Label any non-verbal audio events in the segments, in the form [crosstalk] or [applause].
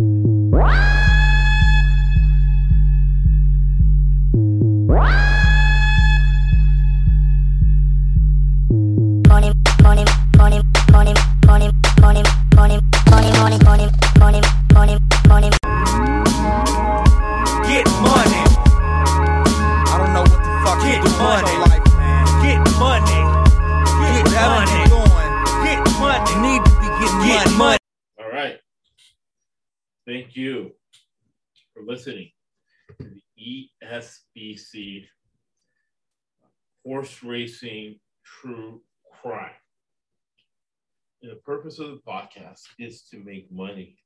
Wow! Horse Racing True Crime. And the purpose of the podcast is to make money.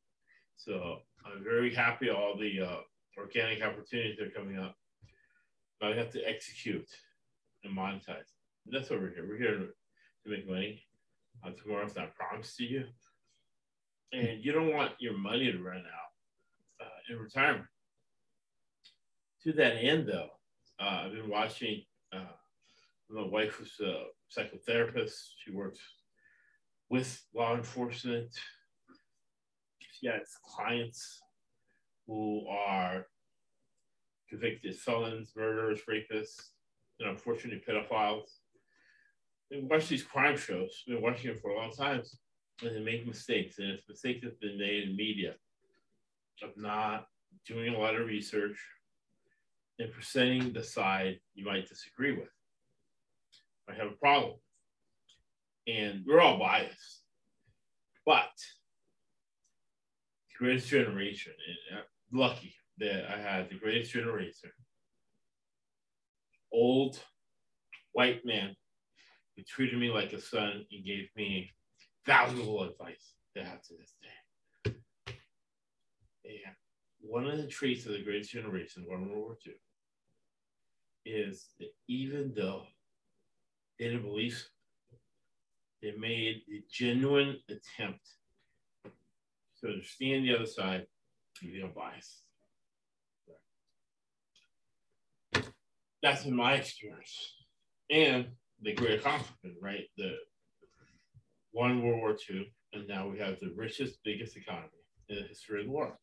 So I'm very happy all the uh, organic opportunities that are coming up. But I have to execute and monetize. And that's what we're here. We're here to, make money. Uh, tomorrow's not promised to you and you don't want your money to run out uh, in retirement. To that end, though, uh, I've been watching. My wife was a psychotherapist. She works with law enforcement. She has clients who are convicted felons, murderers, rapists, and unfortunately pedophiles. We watch these crime shows. We've been watching them for a long time and they make mistakes, and it's mistakes that's been made in media of not doing a lot of research and presenting the side you might disagree with. I have a problem, and we're all biased, but the greatest generation, and I'm lucky that I had the greatest generation, old white man who treated me like a son and gave me valuable advice to have to this day. And one of the traits of the greatest generation, World War II, is that even though they didn't they made a genuine attempt to understand the other side and be unbiased. That's been my experience. And the great accomplishment, right? The won World War II, and now we have the richest, biggest economy in the history of the world.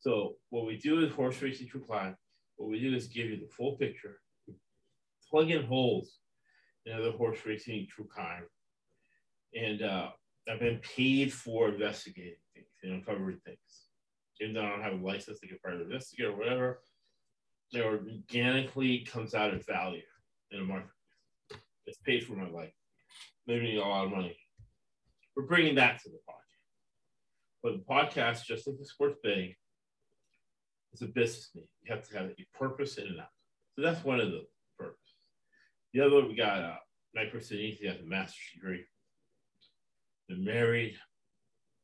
So what we do is horse racing true crime. What we do is give you the full picture, plug in holes in other horse racing true crime, and uh, I've been paid for investigating things and uncovering things. Even though I don't have a license to get private investigator or whatever, it organically comes out of value in a market. It's paid for my life made me a lot of money. We're bringing that to the podcast. But the podcast, just like the sports betting, is a business need. You have to have a purpose in and out. So that's one of the purposes. The other one, we got uh, Christianese, he has a master's degree. Been married.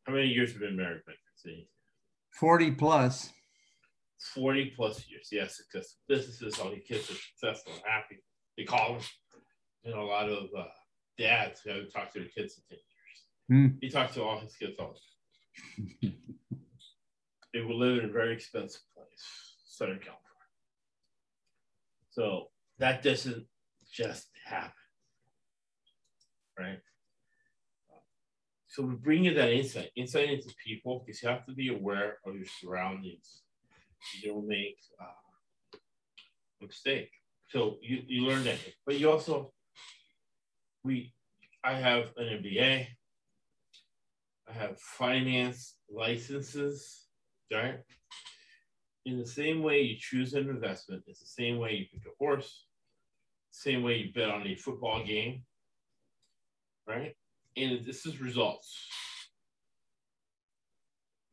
How many years have you been married, Mike Christianese? 40 plus. 40 plus years. Yes, successful businesses, all your kids are successful and happy. They call them. You know, a lot of uh, dads who haven't talked to their kids in 10 years. Hmm. He talks to all his kids all the time. they will live in a very expensive place, Southern California. So that doesn't just happen, right? So we bring you that insight, insight into people, because you have to be aware of your surroundings. You don't make uh, mistake. So you, you learn that, but you also we I have an MBA. I have finance licenses, right? In the same way you choose an investment, it's the same way you pick a horse, same way you bet on a football game, right? And this is results.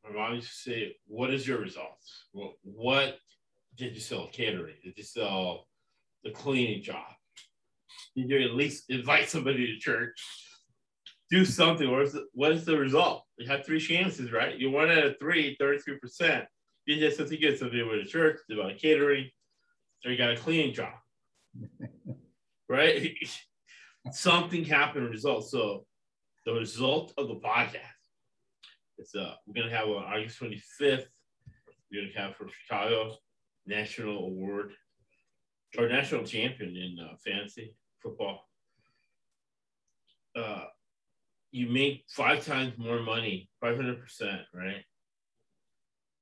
My mom used to say, What is your results? Well, what did you sell catering? Did you sell the cleaning job? Did you at least invite somebody to church? Do something. What is the, what is the result? You had three chances, right? You won out of three, 33%. You did something good. Somebody went to church, did about catering, or you got a cleaning job. Right? [laughs] something happened result. So the result of the podcast is uh we're gonna have on August 25th, we're gonna have for Chicago National Award or national champion in uh, fantasy football. Uh, you make five times more money, 500%, right?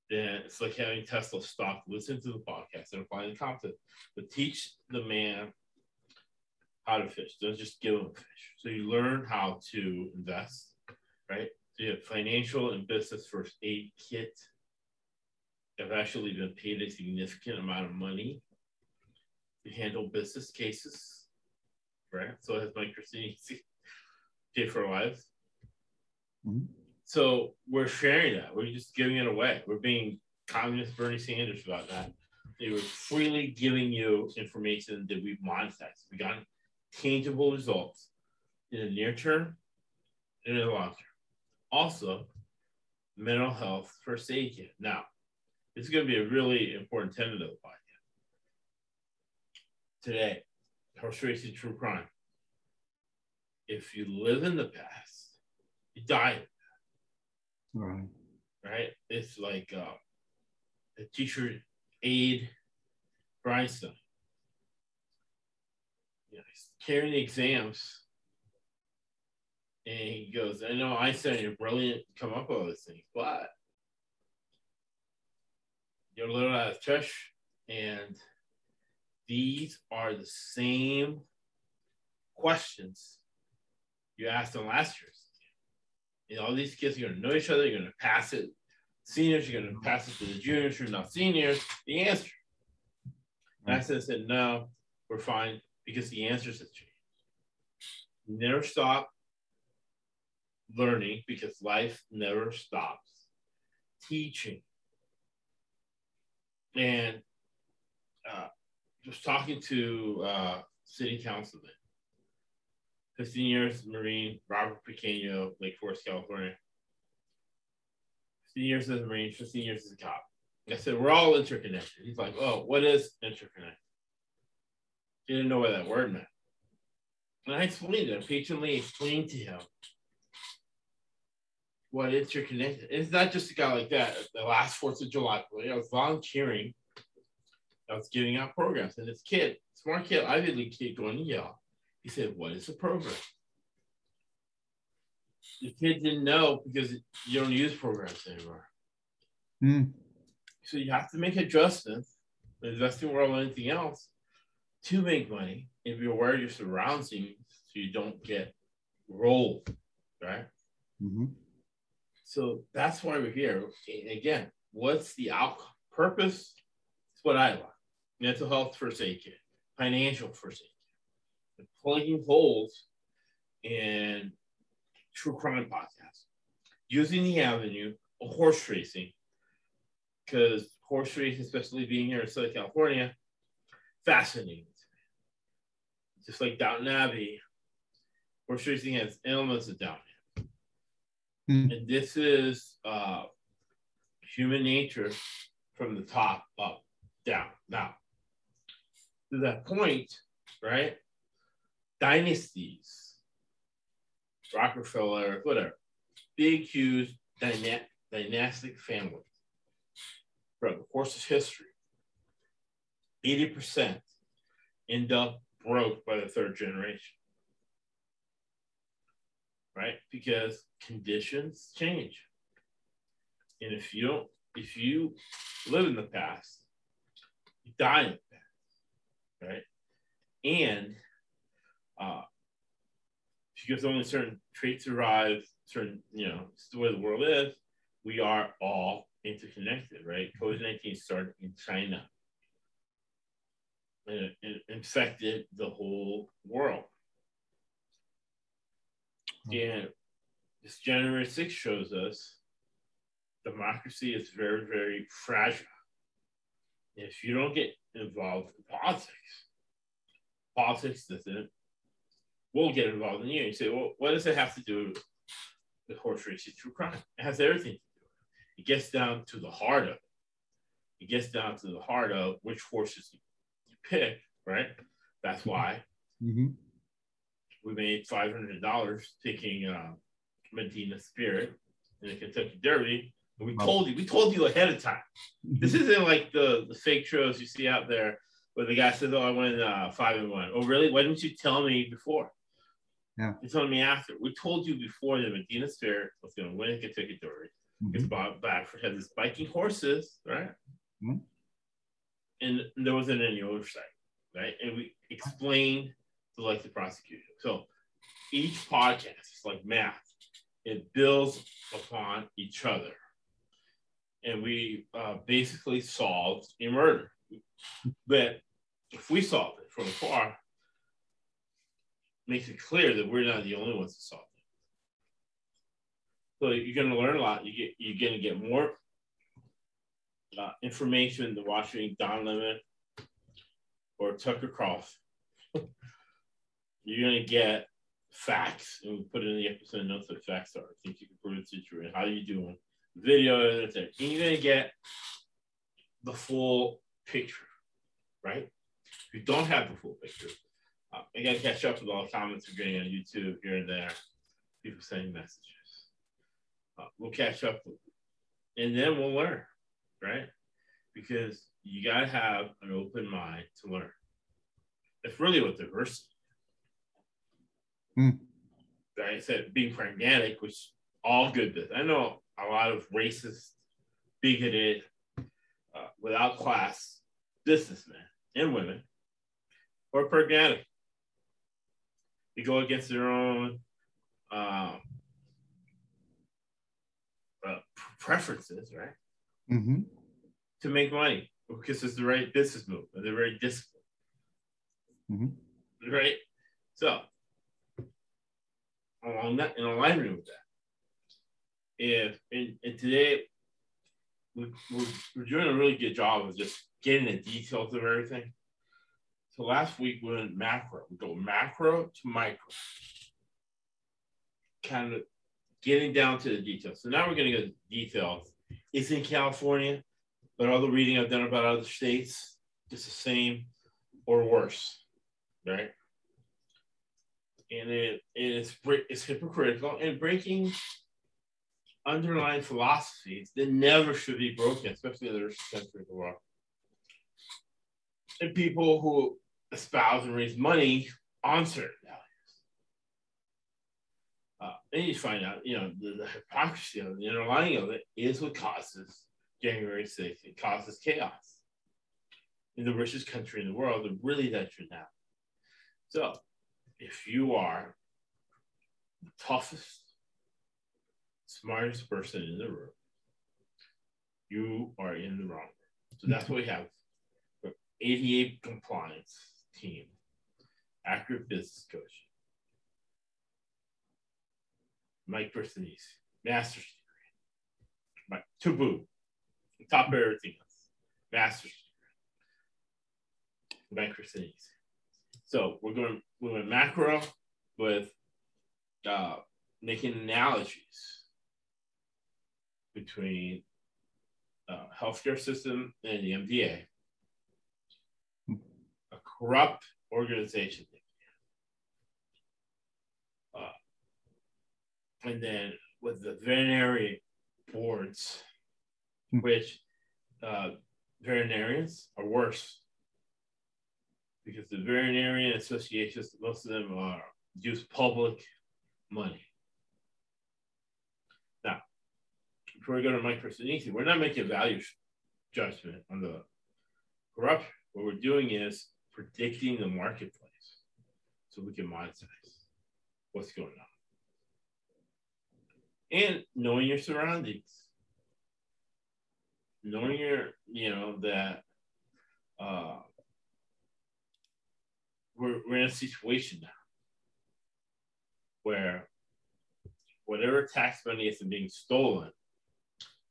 then it's like having Tesla stop, listen to the podcast, and apply the content, but teach the man how to fish. Don't just give them a fish. So you learn how to invest, right? So you have financial and business first aid kit. I've actually been paid a significant amount of money to handle business cases, right? So it has my Christine [laughs] pay for lives. Mhm. So we're sharing that. We're just giving it away. We're being communist Bernie Sanders about that. They were freely giving you information that we've monetized. We got tangible results in the near term and in the long term. Also, mental health first aid kit. Now, this is going to be a really important tenet of the podcast. Today, horse racing true crime. If you live in the past, you die, Right. right? It's like uh, a teacher aide Breinstein. You know, carrying the exams. And he goes, I know Einstein, you're brilliant, come up with all these things, but you're a little out of touch. And these are the same questions you asked in last year's. Know, all these kids are going to know each other. You're going to pass it. Seniors, you're going to pass it to the juniors. You're not seniors. The answer. And I mm. said, said, no, we're fine because the answers have changed. Never stop learning because life never stops teaching. And uh, just talking to uh, city councilman, 15 years Marine, Robert Pequeño, Lake Forest, California. 15 years as a Marine, 15 years as a cop. I said, we're all interconnected. He's like, oh, what is interconnected? He didn't know what that word meant. And I explained it, patiently explained to him what interconnected. It's not just a guy like that. The last 4th of July, I was volunteering. I was giving out programs. And this kid, smart kid, Ivy League kid going to Yale, he said, What is a program? The kid didn't know because you don't use programs anymore. Hmm. So you have to make adjustments, the investing world or anything else, to make money if you're aware of your surroundings so you don't get rolled, right? Mhm. So that's why we're here. Again, what's the outcome? Purpose is what I like. Mental health first aid kit, financial first aid kit, and plugging holes in true crime podcasts, using the avenue of horse racing, because horse racing, especially being here in Southern California, fascinating. Just like Downton Abbey, horse racing has elements of Downton Hmm. and this is uh, human nature from the top up down now to that point right dynasties rockefeller whatever big huge dyna- dynastic families throughout the course of history. 80% end up broke by the third generation right? Because conditions change. And if you don't, if you live in the past, you die in the past, right? And uh, because only certain traits survive, certain, you know, it's the way the world is, we are all interconnected, right? COVID 19 started in China it, it infected the whole world. Hmm. And this January 6th shows us democracy is very, very fragile. If you don't get involved in politics, politics doesn't, will get involved in you. You say, well, what does it have to do with the horse racing true crime? It has everything to do with it. It gets down to the heart of it. It gets down to the heart of which horses you pick, right? That's why Mhm. we made five hundred dollars picking uh, Medina Spirit in the Kentucky Derby. And we Wow. told you, we told you ahead of time. This isn't like the, the fake shows you see out there where the guy says, "Oh, I went uh, five and one." Oh, really? Why didn't you tell me before? Yeah. You told me after. We told you before that Medina Spirit was going to win the Kentucky Derby. Because Mhm. Bob Baffert had this biking horses, right? Mhm. And there wasn't any oversight, right? And we explained the like the prosecution. So each podcast is like math. It builds upon each other. And we uh, basically solved a murder. But if we solve it from afar, makes it clear that we're not the only ones to solve it. So you're going to learn a lot. You get you're going to get more uh, information than watching Don Lemon or Tucker Croft. you're to get facts, and we put it in the episode notes what facts are. Things you can prove it's true, and how are you doing, video, and. And you're to get the full picture, right? If you don't have the full picture, uh, I got to catch up with all the comments we're getting on YouTube here and there. People sending messages. Uh, we'll catch up with and then we'll learn, right? Because you got to have an open mind to learn. That's really what diversity. Like I said, being pragmatic, which all good business. I know a lot of racist, bigoted, uh, without class businessmen and women or pragmatic. They go against their own um, uh, preferences, right? Mhm. To make money because it's the right business move and they're very disciplined, Mhm. right? So, along that, in alignment with that, if and, and today we, we're, we're doing a really good job of just getting the details of everything. So last week we went macro. We go macro to micro. Kind of getting down to the details. So now we're going to get details. It's in California, but all the reading I've done about other states, it's the same or worse, right? And it, it is it's hypocritical and breaking underlying philosophies that never should be broken, especially in the rich country of the world. And people who espouse and raise money on certain values. Uh, and you find out, you know, the, the hypocrisy of the underlying of it is what causes January 6th. It causes chaos in the richest country in the world, and really that should happen. So, if you are the toughest, smartest person in the room, you are in the wrong. So that's what we have. 88 compliance team, accurate business coach, Mike Bersanese, master's degree, Mike Taboo, top everything else, master's degree, Mike. So we're going we went macro with uh, making analogies between uh, healthcare system and the MDA a corrupt organization. Uh, and then with the veterinary boards, Hmm. which uh, veterinarians are worse because the veterinarian associations, most of them are use public money. Now, before we go to Mike Personisi, we're not making a value judgment on the corruption. What we're doing is predicting the marketplace so we can monetize what's going on. And knowing your surroundings. Knowing your, you know, that uh, we're, we're in a situation now where whatever tax money isn't being stolen,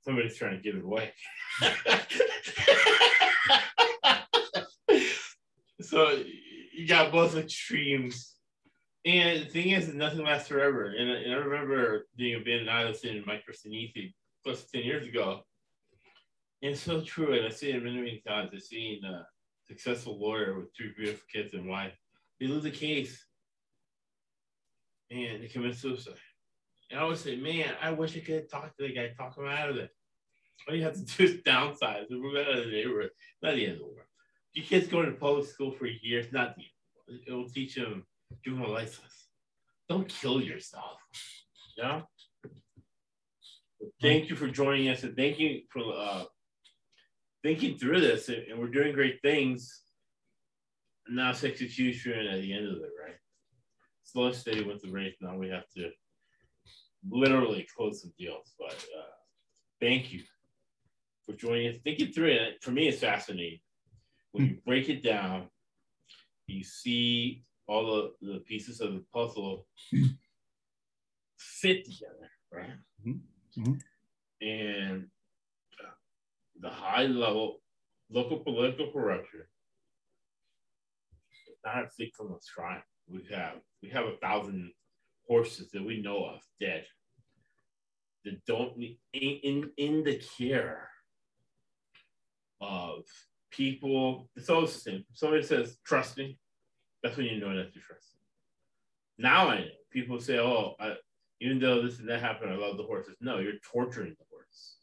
somebody's trying to give it away. [laughs] so you got both extremes. And the thing is, nothing lasts forever. And, and I remember being a band in Mike Christinisi close to 10 years ago. And it's so true. And I see it many, many times. I've seen a uh, successful lawyer with two beautiful kids and wife. They lose a case and they commit suicide. And I would say, man, I wish I could talk to the guy, talk him out of it. All you have to do is downsize and move out of the neighborhood. Not the end of the world. Your kid's going to public school for a year. It's not the end. It will teach them juvenile license. Don't kill yourself. You know? Thank you for joining us and thank you for uh, thinking through this. And, and we're doing great things. And Now it's execution at the end of it, right? Slow steady with the race. Now we have to literally close some deals. But uh, thank you for joining us. Thinking through it. For me, it's fascinating. When you break it down, you see all the, the pieces of the puzzle [clears throat] fit together, right? Mhm. Mhm. And the high level local political corruption not a victim of crime. We have we have a thousand horses that we know of dead that don't need in in, in the care of people. It's always the same. Somebody says trust me, that's when you know that you trust. Now I know. People say, "Oh, I, even though this and that happened, I love the horses." No, you're torturing the horse.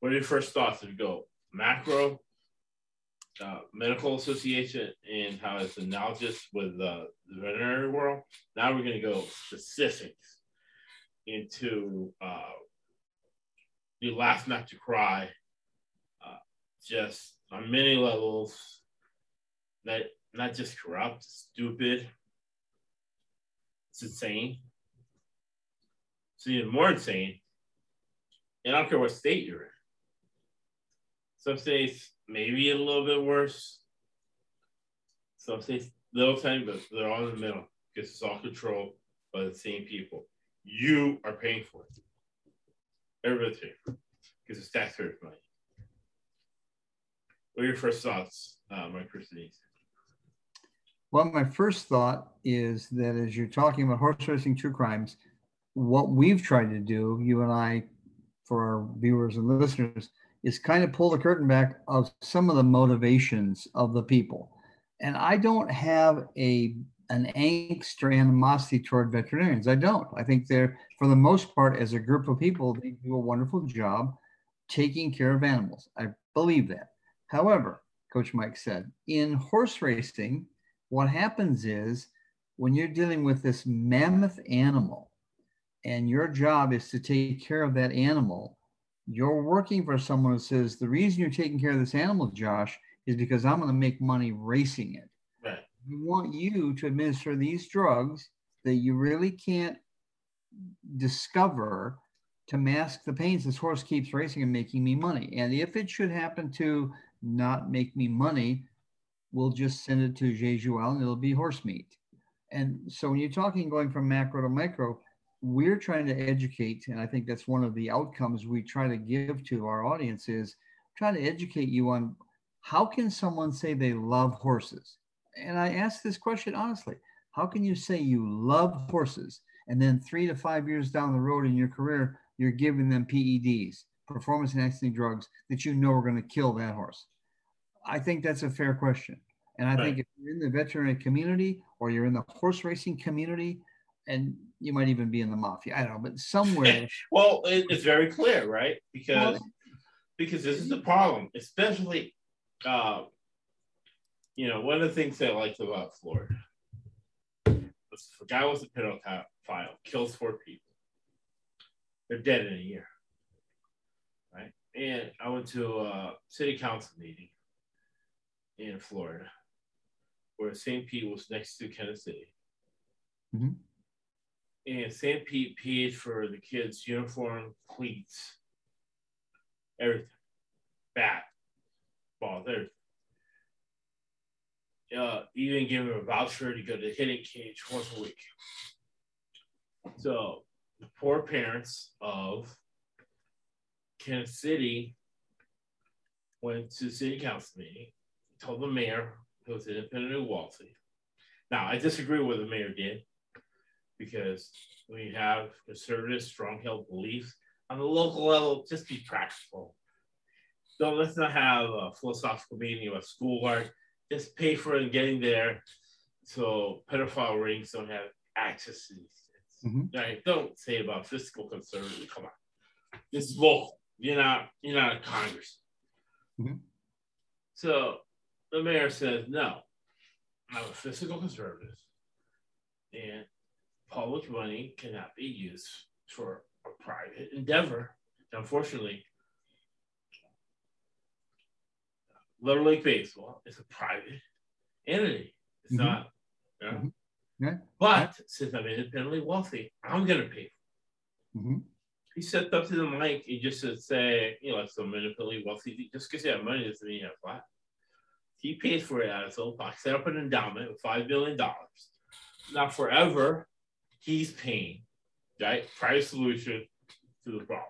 What are your first thoughts? If you go macro, uh, medical association, and how it's analogous with uh, the veterinary world. Now we're going to go specifics into uh, the last not to cry, uh, just on many levels, that not just corrupt, stupid, it's insane. It's even more insane. And I don't care what state you're in. Some states maybe a little bit worse. Some states little tiny, but they're all in the middle because it's all controlled by the same people. You are paying for it. Everybody's paying for it because it's taxpayers' money. What are your first thoughts, uh, Mike Christine? Well, my first thought is that as you're talking about horse racing true crimes, what we've tried to do, you and I, for our viewers and listeners, is kind of pull the curtain back of some of the motivations of the people. And I don't have a an angst or animosity toward veterinarians. I don't. I think they're, for the most part, as a group of people, they do a wonderful job taking care of animals. I believe that. However, Coach Mike said, in horse racing, what happens is when you're dealing with this mammoth animal and your job is to take care of that animal, you're working for someone who says, the reason you're taking care of this animal, Josh, is because I'm going to make money racing it. Right. We want you to administer these drugs that you really can't discover to mask the pains this horse keeps racing and making me money. And if it should happen to not make me money, we'll just send it to Jejuel and it'll be horse meat. And so when you're talking going from macro to micro, we're trying to educate, and I think that's one of the outcomes we try to give to our audience is try to educate you on how can someone say they love horses? And I ask this question honestly, how can you say you love horses and then three to five years down the road in your career, you're giving them PEDs, performance enhancing drugs that you know are going to kill that horse? I think that's a fair question. And I think if you're in the veterinary community or you're in the horse racing community, and you might even be in the mafia, I don't know, but somewhere. [laughs] Well, it, it's very clear, right? Because Well- because this is the problem, especially, uh, you know, one of the things I liked about Florida was the guy with a pedophile kills four people. They're dead in a year, right? And I went to a city council meeting in Florida where St. Pete was next to Kansas City. Mhm. And St. Pete paid for the kids' uniform, cleats, everything, bat, balls, everything. Uh, even give him a voucher to go to the hitting cage once a week. So the poor parents of Kansas City went to city council meeting, told the mayor, who was independent of Walsey. Now I disagree with what the mayor did because we have conservative, strong-held beliefs on the local level. Just be practical. Don't let's not have a philosophical meeting about school art. Just pay for it and getting there, so pedophile rings don't have access to these things. Mhm. Right? Don't say about fiscal conservative. Come on, this is local. You're not. You're not a Congress. Mhm. So the mayor says no. I'm a fiscal conservative, and public money cannot be used for a private endeavor. Unfortunately, Little League Baseball is a private entity. It's Mhm. not. You know? Mhm. Yeah. But since I'm independently wealthy, I'm gonna pay. Mhm. He stepped up to the mic. He just said, "Say, you know, like some independently wealthy. Just because you have money doesn't mean you have flat." He paid for it out of his own pocket. Set up an endowment of five billion dollars. Now, forever, he's paying. Right, private solution to the problem.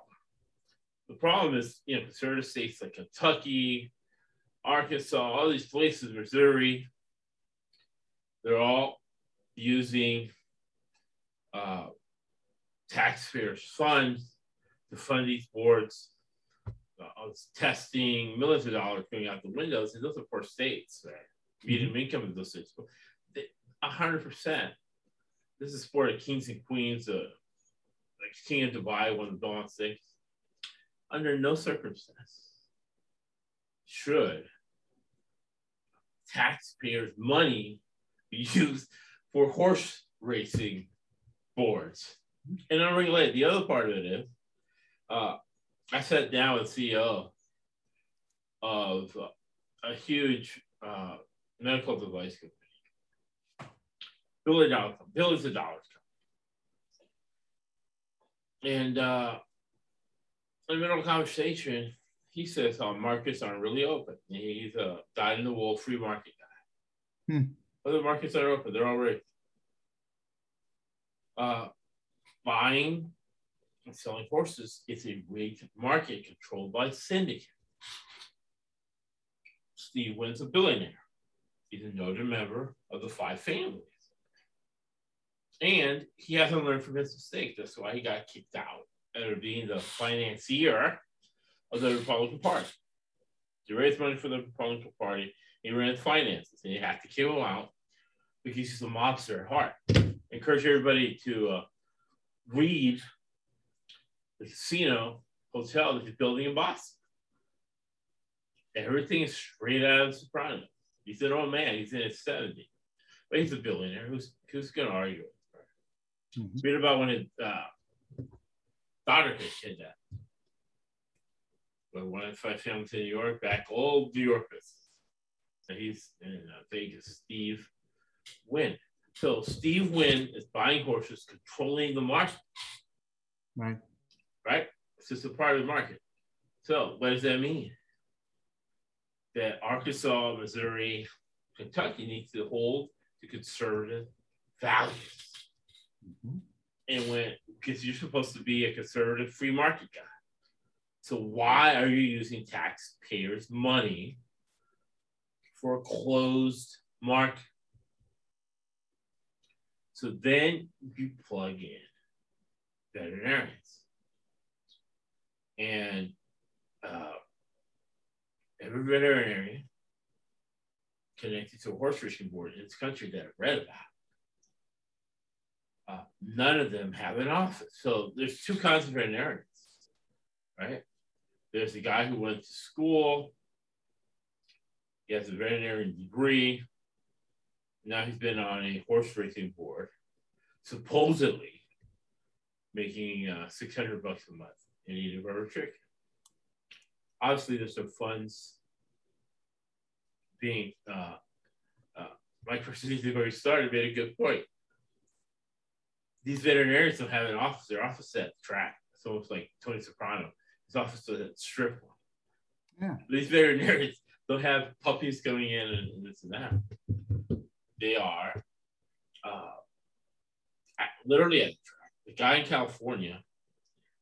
The problem is, you know, conservative states like Kentucky, Arkansas, all these places, Missouri, they're all using uh, taxpayers' funds to fund these boards. Uh, testing, millions of dollars going out the windows, and those are poor states, right? Medium income in those states. A hundred percent. This is for the kings and queens, uh, like King of Dubai when the Dawn six. Under no circumstance should taxpayers' money be [laughs] used for horse racing boards. And unrelated, the other part of it is, uh, I sat down with CEO of a huge uh, medical device company, billion dollar, billions of dollars. And uh, in the middle of the conversation, he says, "Oh, markets aren't really open." And he's a dyed in the wool free market guy. Hmm. Other markets are open; they're all rigged. Uh, buying and selling horses is a rigged market controlled by syndicate. Steve Wynn's a billionaire. He's a noted member of the five families. And he hasn't learned from his mistake. That's why he got kicked out of being the financier of the Republican Party. He raised money for the Republican Party. He ran finances, and you have to kick him out because he's a mobster at heart. I encourage everybody to uh, read the casino hotel that he's building in Boston. Everything is straight out of Sopranos. He's an old man. He's in his 70s. But he's a billionaire. Who's, who's going to argue? Mhm. Read about when his uh, daughter gets kidnapped. But when I found in New York, back old New Yorkers. And he's in uh, Vegas, Steve Wynn. So Steve Wynn is buying horses, controlling the market, Right. Right? It's just a part of the market. So what does that mean? That Arkansas, Missouri, Kentucky needs to hold to conservative values. Mhm. And when because you're supposed to be a conservative free market guy. So why are you using taxpayers' money for a closed market? So then you plug in veterinarians. And uh, every veterinarian connected to a horse racing board in this country that I've read about, uh, none of them have an office. So there's two kinds of veterinarians, right? There's the guy who went to school, he has a veterinary degree. Now he's been on a horse racing board, supposedly making uh, 600 bucks a month and eating rubber chicken. Obviously, there's some funds being, uh, uh, Mike Personi's already started, made a good point. These veterinarians don't have an office, their office at the track. It's almost like Tony Soprano. His office is at strip one. Yeah. These veterinarians don't have puppies coming in and, and this and that. They are uh, at, literally at the track. The guy in California,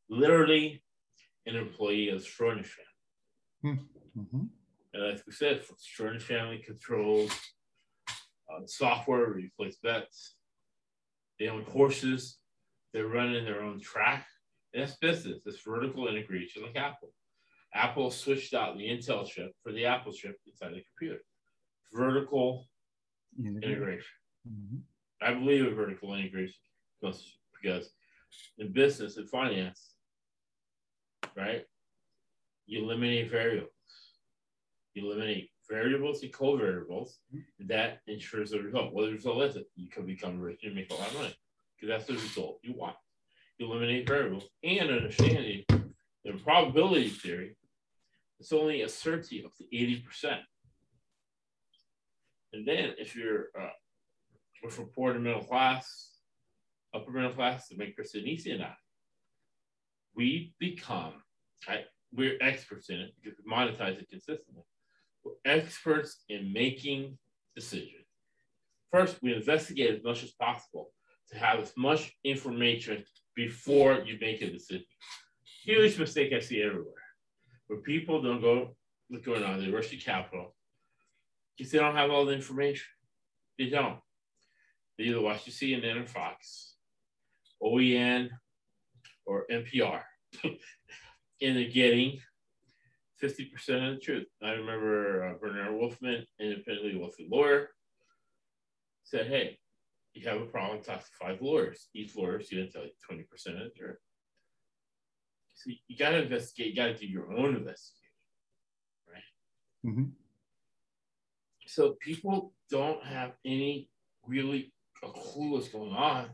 literally an employee of Schroeder family. Mhm. And as we said, Schroeder family controls uh, software, replace bets. They own horses. They're running their own track. And that's business. It's vertical integration like Apple. Apple switched out the Intel chip for the Apple chip inside the computer. Vertical integration. Mhm. I believe in vertical integration because in business and finance, right, you eliminate variables. You eliminate variables and co-variables. That ensures the result. What the result is, it you can become rich and make a lot of money because that's the result you want. You eliminate variables and understanding the probability theory, it's only a certainty up to 80%. And then if you're uh, if we're poor to middle class, upper middle class, to make Kristen easy enough, we become, I, we're experts in it because we monetize it consistently. We're experts in making decisions. First, we investigate as much as possible to have as much information before you make a decision. Huge mistake I see everywhere, where people don't go what's going on. They rush to capital because they don't have all the information. They don't. They either watch the CNN or Fox, OAN, or NPR, [laughs] they're getting 50% of the truth. I remember uh, Bernard Wolfman, independently wealthy lawyer, said, hey, you have a problem, talk to five lawyers. Each lawyer is going to tell you 20% of the truth. So you got to investigate, you got to do your own investigation, right? Mhm. So people don't have any really a clue what's going on.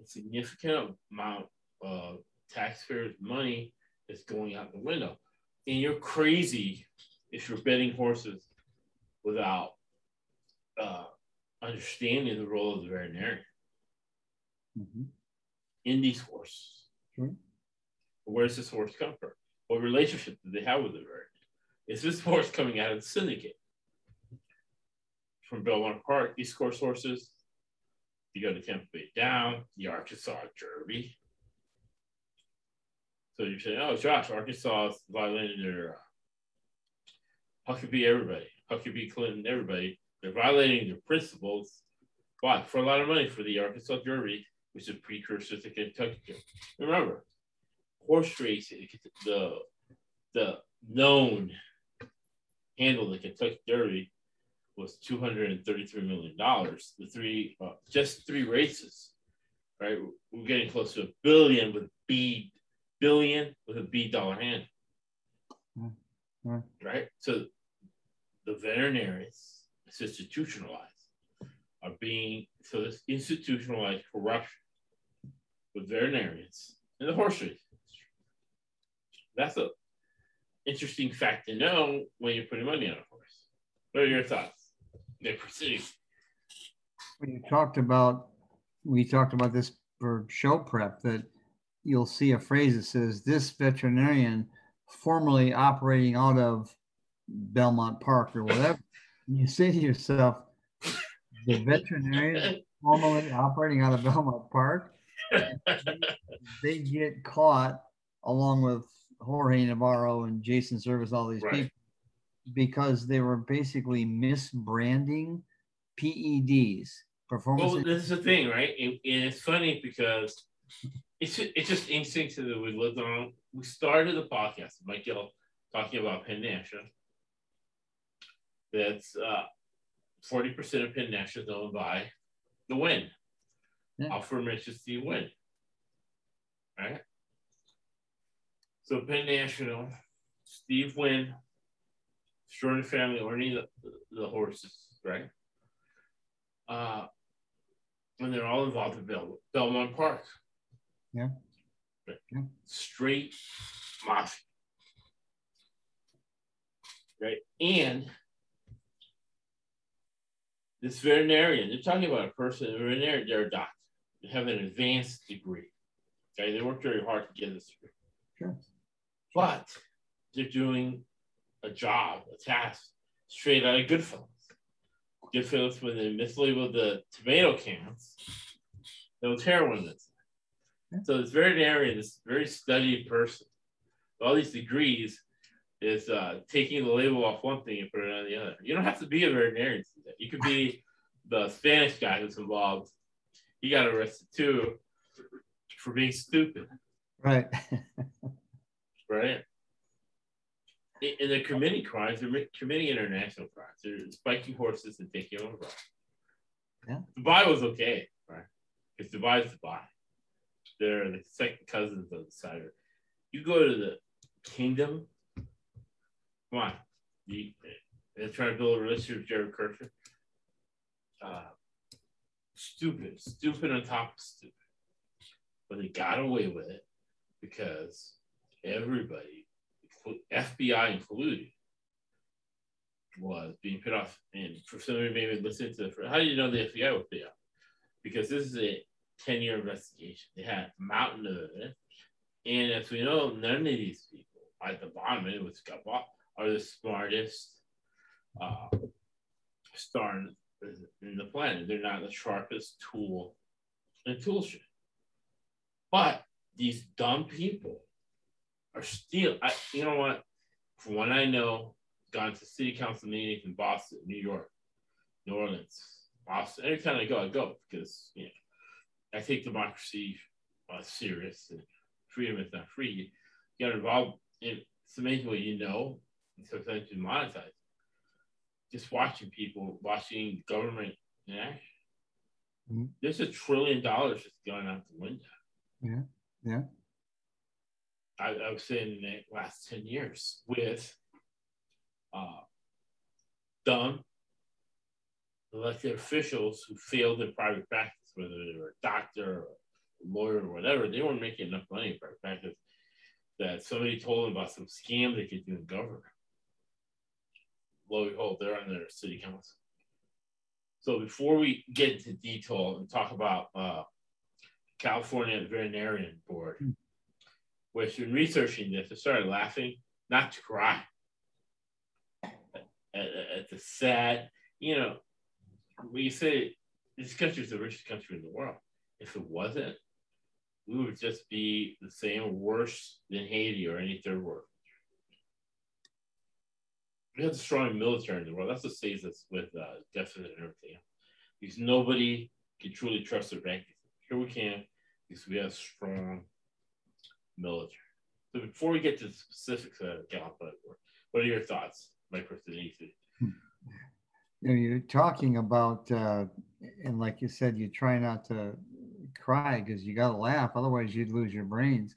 A significant amount of taxpayers' money is going out the window. And you're crazy if you're betting horses without uh, understanding the role of the veterinarian Mhm. in these horses. Sure. Where does this horse come from? What relationship do they have with the veterinarian? Is this horse coming out of the syndicate? From Belmont Park, East Coast horses, you go to Tampa Bay Down, the Arkansas Derby. So you're saying, oh, Josh, Arkansas violating their uh, Huckabee everybody, Huckabee Clinton everybody. They're violating their principles. Why? For a lot of money for the Arkansas Derby, which is a precursor to Kentucky Derby. Remember, horse racing, the the known handle the Kentucky Derby was two hundred and thirty-three million dollars. The three, uh, just three races, right? We're getting close to a billion with B billion with a B dollar hand, Mm, mm. right? So the veterinarians, it's institutionalized, are being so this institutionalized corruption with veterinarians in the horse industry. That's a interesting fact to know when you're putting money on a horse. What are your thoughts? They proceed. When you talked about, we talked about this for show prep, that you'll see a phrase that says, this veterinarian formerly operating out of Belmont Park or whatever. And you say to yourself, the veterinarian formerly operating out of Belmont Park, [laughs] they get caught along with Jorge Navarro and Jason Servis, all these Right. people, because they were basically misbranding PEDs, performance. Well, this is the thing, right? And, and it's funny because it's it's just instinctive that we lived on. We started the podcast, Mike Gill, talking about Penn National. That's uh, 40% of Penn National is owned by the Wynn. Yeah. Alfred Steve Wynn. Right? So Penn National, Steve Wynn, Jordan family owning the, the horses, right? Uh, and they're all involved in Bel- Belmont Park. Yeah. Right. Yeah. Straight mafia. Right. And this veterinarian, they're talking about a person, a veterinarian, they're a doctor. They have an advanced degree. Okay. They work very hard to get this degree. Sure. But they're doing a job, a task straight out of Goodfellas. Goodfellas, when they mislabeled the tomato cans, was heroin in it. So this veterinarian, this very studied person, all these degrees, is uh, taking the label off one thing and put it on the other. You don't have to be a veterinarian to do that. You could be the Spanish guy who's involved. He got arrested too for being stupid Right. [laughs] right? And they're committing crimes, they're mi- committing international crimes. They're spiking horses and taking over. Yeah. Dubai was okay, right? Because Dubai is Dubai. They're the second cousins of the side. You go to the kingdom, come on. You, they're trying to build a relationship with Jared Kushner. Uh, stupid, stupid on top of stupid. but they got away with it because everybody, FBI included, was being put off. And for some somebody maybe listening to, how do you know the FBI was put off? Because this is a 10 year investigation. They had of evidence. And as we know, none of these people at the bottom, it was bought, are the smartest uh, star in the planet. They're not the sharpest tool in tool shed. But these dumb people are still, I, you know what? From what I know, gone to city council meetings in Boston, New York, New Orleans, Boston. Every time I go, I go because you know I take democracy uh, serious and freedom is not free. You get involved in it's amazing what you know and sometimes you monetize. Just watching people, watching government in action. Mhm. There's a trillion dollars just going out the window. Yeah, yeah. I, I was saying in the last 10 years with uh, dumb elected officials who failed in private practice, whether they were a doctor or a lawyer or whatever, they weren't making enough money in private practice that somebody told them about some scam they could do in government. Lo and behold, they're on their city council. So before we get into detail and talk about uh, California Veterinarian Board, which in researching this, I started laughing, not to cry, at, at, at the sad, you know, when you say this country is the richest country in the world, if it wasn't, we would just be the same or worse than Haiti or any third world. We have the strong military in the world. That's what saves us with uh, deficit and everything. Because nobody can truly trust their bank. Here we can, because we have strong military. So before we get to the specifics of Gallup, what are your thoughts, Mike Denise? you know, you're talking about, uh, and like you said, you try not to cry because you got to laugh, otherwise you'd lose your brains.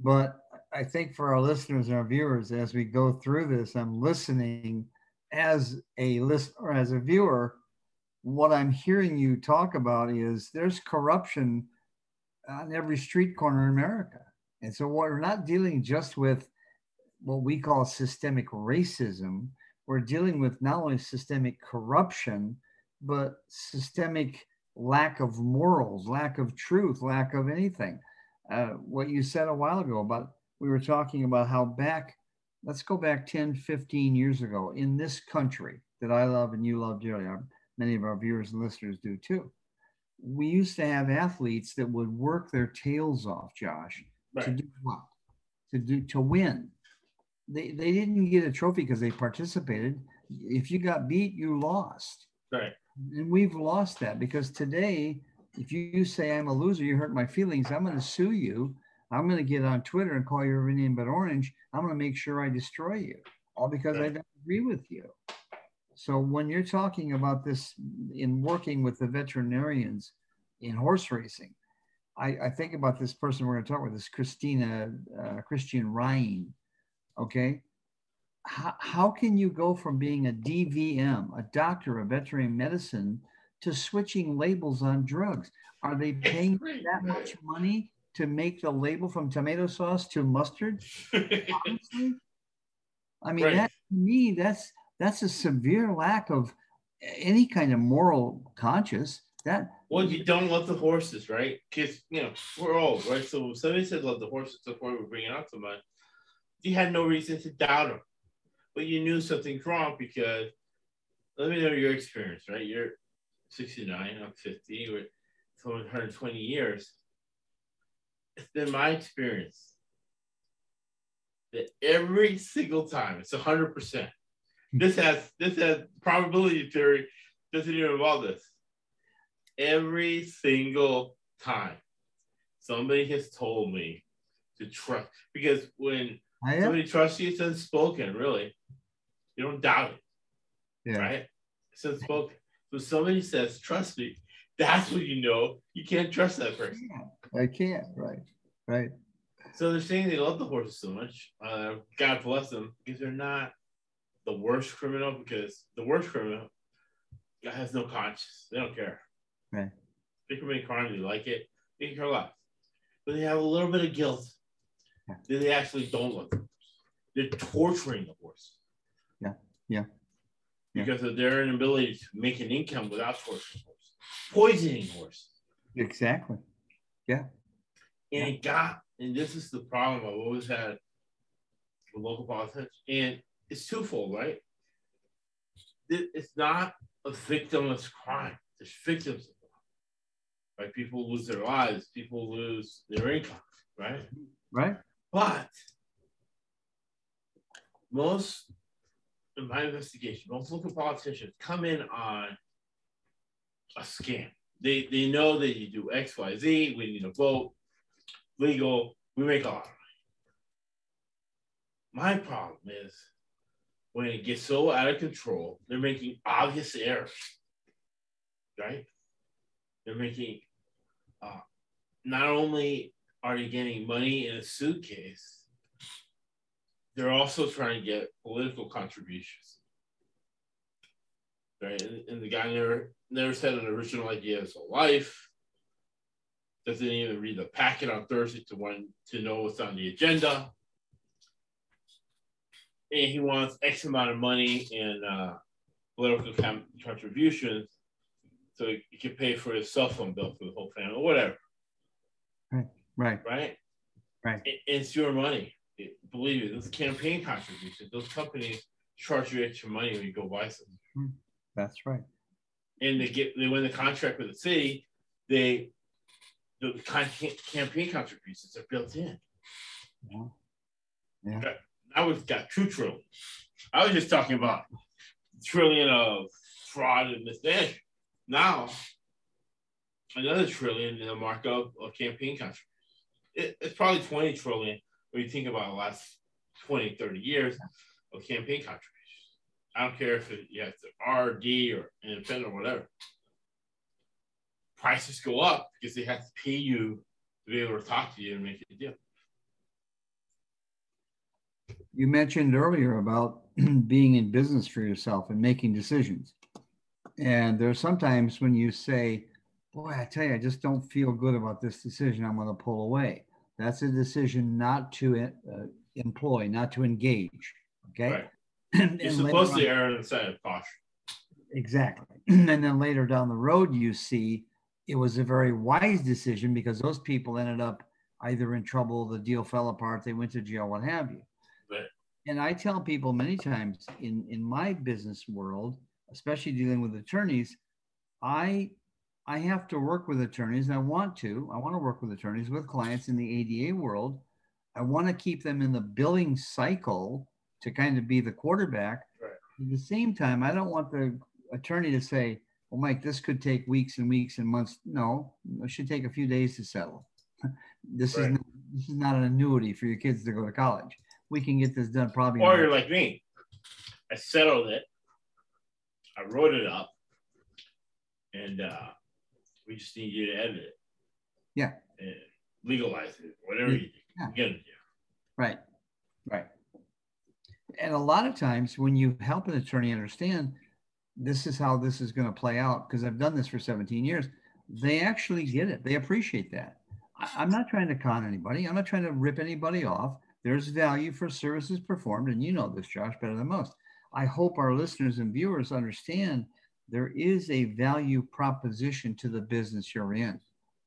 But I think for our listeners and our viewers, as we go through this, I'm listening as a listener, as a viewer. What I'm hearing you talk about is there's corruption on every street corner in America, and so we're not dealing just with what we call systemic racism we're dealing with not only systemic corruption, but systemic lack of morals, lack of truth, lack of anything. Uh, what you said a while ago about, we were talking about how back, let's go back 10, 15 years ago in this country that I love and you love dearly, our, many of our viewers and listeners do too. We used to have athletes that would work their tails off, Josh, to do what? To do to win they, they didn't get a trophy because they participated. If you got beat, you lost. Right. And we've lost that because today, if you say I'm a loser, you hurt my feelings, I'm going to sue you. I'm going to get on Twitter and call you every name but orange. I'm going to make sure I destroy you, all because I don't agree with you. So when you're talking about this in working with the veterinarians in horse racing, I, I think about this person we're going to talk with, this Christina uh, Christian Ryan okay how, how can you go from being a dvm a doctor of veterinary medicine to switching labels on drugs? Are they paying that much money to make the label from tomato sauce to mustard? [laughs] Honestly? I mean Right. that to me that's that's a severe lack of any kind of moral conscience. That Well, you don't love the horses, right? Because you know we're old, right? So somebody said love the horses before we bring it out so much, you had no reason to doubt them, but you knew something's wrong because let me know your experience, right? You're 69, I'm 50, we're 120 years. It's been my experience that every single time, it's 100 percent. This has this has probability theory doesn't even involve this every single time somebody has told me to trust because when somebody trusts you, it's unspoken, really. You don't doubt it, yeah. right? So it's. So somebody says, trust me, that's when you know you can't trust that person. I can't, right, right. So they're saying they love the horses so much. Uh, God bless them because they're not the worst criminal because the worst criminal has no conscience. They don't care. Right. They commit crime, they like it, they can care less. but they have a little bit of guilt Yeah. that they actually don't love the horse. They're torturing the horse. Yeah. Yeah. Because of their inability to make an income without torturing horse, poisoning horse. Exactly. Yeah. And it got, and this is the problem I've always had with local politics, and it's twofold, right? It's not a victimless crime. There's victims of crime. Right? People lose their lives, people lose their income, right? Right. But most, in my investigation, most local politicians come in on a scam. They they know that you do X, Y, Z. We need a vote, legal. We make a lot of money. My problem is when it gets so out of control, they're making obvious errors, right? They're making. Uh, not only are they getting money in a suitcase, they're also trying to get political contributions. Right? And, and the guy never never said an original idea his whole life. Doesn't even read the packet on Thursday to want to know what's on the agenda. And he wants X amount of money in uh, political com- contributions so he can pay for his cell phone bill for the whole family, or whatever Right. right? Right. It- it's your money. It- believe me, those campaign contributions, those companies charge you extra money when you go buy something. Hmm. That's right. And they get they win the contract with the city, they the campaign contributions are built in. Yeah. Yeah. I was got two trillion. I was just talking about trillion of fraud and mismanagement. Now another trillion in the markup of campaign contributions. It, it's probably 20 trillion when you think about the last 20, 30 years of campaign contributions. I don't care if it's RD or independent or whatever. Prices go up because they have to pay you to be able to talk to you and make a deal. You mentioned earlier about [clears throat] being in business for yourself and making decisions. And there's sometimes when you say, Boy, I tell you, I just don't feel good about this decision. I'm going to pull away. That's a decision not to uh, employ, not to engage. Okay. Right. [clears throat] And You're supposed on- to err on the side of caution. Exactly. [clears throat] and then later down the road, you see it was a very wise decision because those people ended up either in trouble, the deal fell apart, they went to jail, what have you. Right. And I tell people many times in, in my business world, especially dealing with attorneys, I I have to work with attorneys and I want to. I want to work with attorneys with clients in the ADA world. I want to keep them in the billing cycle to kind of be the quarterback. Right. At the same time, I don't want the attorney to say, well, Mike, this could take weeks and weeks and months. No, it should take a few days to settle. [laughs] this is not, this is not an annuity for your kids to go to college. We can get this done probably. Or you're like me. I settled it. I wrote it up. And uh, we just need you to edit it. Yeah. And legalize it, whatever you. Yeah. You're gonna do. Right, right. And a lot of times when you help an attorney understand this is how this is going to play out, because I've done this for 17 years, they actually get it. They appreciate that. I'm not trying to con anybody. I'm not trying to rip anybody off. There's value for services performed, and you know this, Josh, better than most. I hope our listeners and viewers understand there is a value proposition to the business you're in.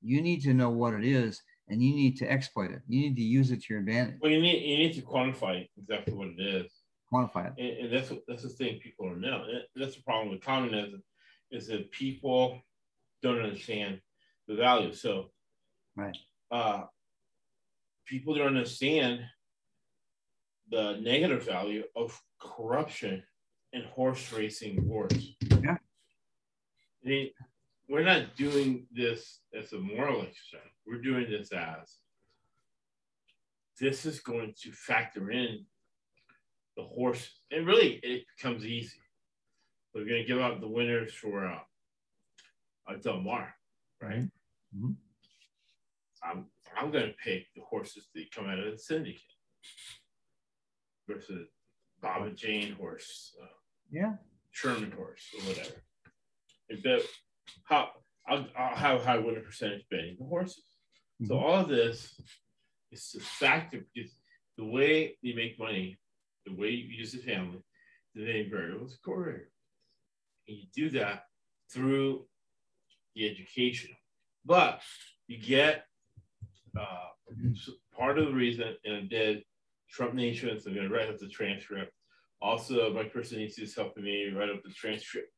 You need to know what it is and you need to exploit it. You need to use it to your advantage, Well, you need you need to quantify exactly what it is. quantify it. And, and that's what that's the thing people are now. And that's the problem with communism is that people don't understand the value. So Right. uh people don't understand the negative value of corruption in horse racing wars. I mean, we're not doing this as a moral exercise. We're doing this as this is going to factor in the horse, and really it becomes easy. We're going to give out the winners for uh, uh, Del Mar, right? Mhm. I'm I'm going to pick the horses that come out of the syndicate versus Bob and Jane horse, uh, Yeah. Sherman horse, or whatever. And bet how I'll, I'll have high winner percentage betting the horses. So Mhm. all of this is a factor because the way you make money, the way you use the family, the main variable is. And you do that through the education. But you get uh, part of the reason, and I did Trump Nation, so I'm going to write up the transcript. Also, Mike Personisi is helping me write up the transcript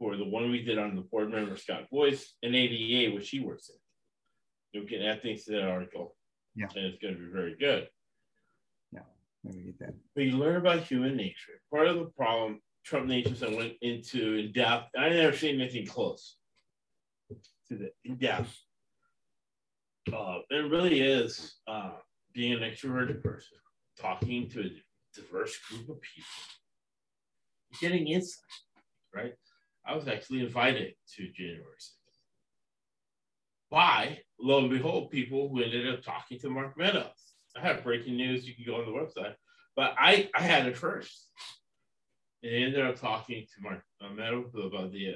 for the one we did on the board member Scott Boyce and ADA, which he works in. You can add things to that article. Yeah. And it's going to be very good. Yeah. Let me get that. But you learn about human nature. Part of the problem Trump Nation I went into in depth, I never seen anything close to the in depth. Uh, it really is uh, being an extroverted person, talking to a diverse group of people, getting insight, right? I was actually invited to January 6th by, lo and behold, people who ended up talking to Mark Meadows. I have breaking news. You can go on the website, but I, I had it first. And they ended up talking to Mark Meadows about the,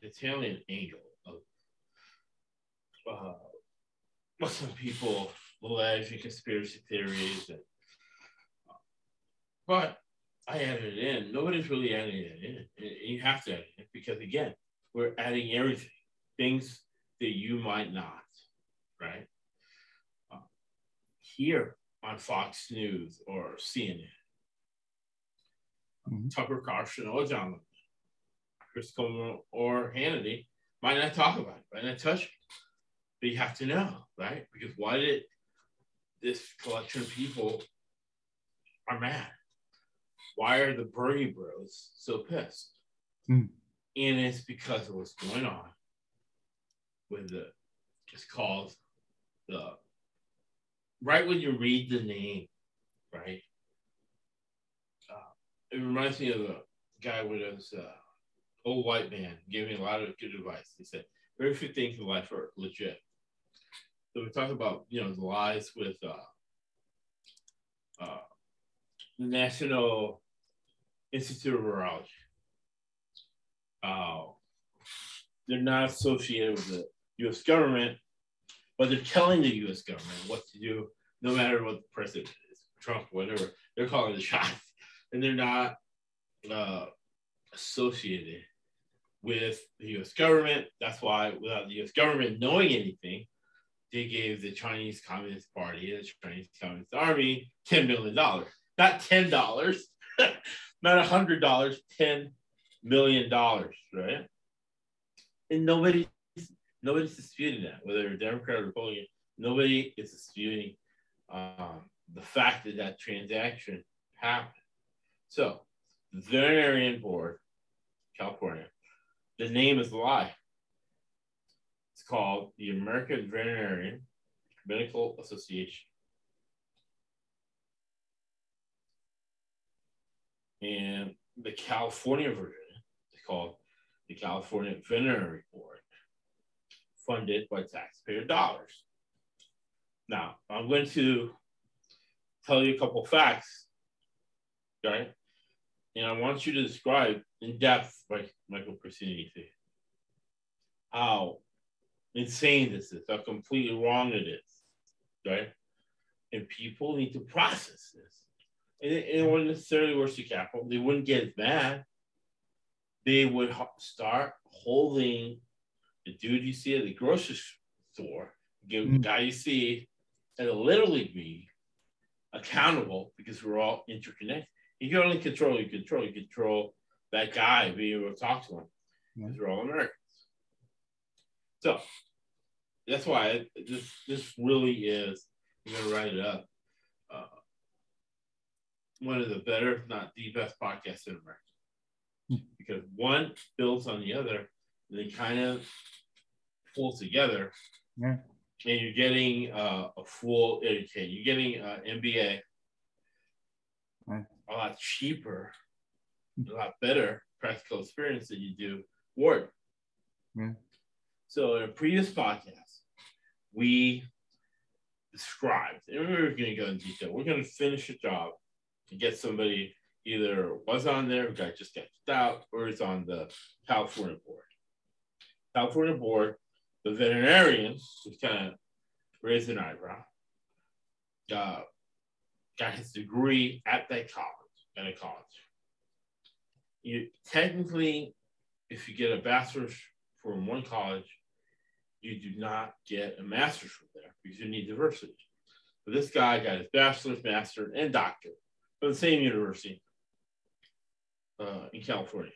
the Italian angle of uh, what some people allege in conspiracy theories. And, uh, but I added it in. Nobody's really adding it in. You have to add it in because, again, we're adding everything, things that you might not, right? Uh, here on Fox News or CNN, Mhm. Tucker Carlson or John, Chris Coleman or Hannity might not talk about it, might not touch it. But you have to know, right? Because why did this collection of people are mad? Why are the Bernie Bros so pissed? Hmm. And it's because of what's going on with the it's called the right when you read the name, right? Uh, it reminds me of a guy with his uh, old white man giving a lot of good advice. He said, "Very few things in life are legit." So we talk about you know the lies with uh, uh, the National Institute of Virology. Uh, they're not associated with the U.S. government, but they're telling the U.S. government what to do, no matter what the president is, Trump, whatever. They're calling the shots, [laughs] and they're not uh, associated with the U.S. government. That's why, without the U.S. government knowing anything, they gave the Chinese Communist Party and the Chinese Communist Army ten million dollars, not ten dollars, [laughs] not a hundred dollars, ten million dollars, right? And nobody nobody's disputing that, whether Democrat or Republican. Nobody is disputing um, the fact that that transaction happened. So, the veterinarian board, California, the name is a lie. It's called the American Veterinarian Medical Association. And the California version is called the California Veterinary Board funded by taxpayer dollars. Now, I'm going to tell you a couple facts, right? And I want you to describe in depth, like Michael Personiti, how insane this is, how completely wrong it is, right? And people need to process this. And it, it wouldn't necessarily worse the capital. They wouldn't get as mad. They would ho- start holding the dude you see at the grocery store, give the Mm. guy you see at a little league accountable because we're all interconnected. You can only control you control. You control that guy being able to talk to him because we're all Americans. So that's why this this really is. I'm gonna write it up. Uh, one of the better, if not the best podcasts in America, Hmm. because one builds on the other. And they kind of pull together, Yeah. and you're getting uh, a full education. You're getting uh, MBA Right. a lot cheaper, a lot better practical experience than you do Word. Yeah. So in a previous podcast, we described, and we were going to go in detail. We're going to finish a job and get somebody either was on there, or got just got out, or is on the California board. California board, the veterinarians, which kind of raised an eyebrow. Uh, got his degree at that college, at a college. You technically, if you get a bachelor's from one college, you do not get a master's from there because you need diversity. But this guy got his bachelor's, master, and doctor from the same university uh, in California.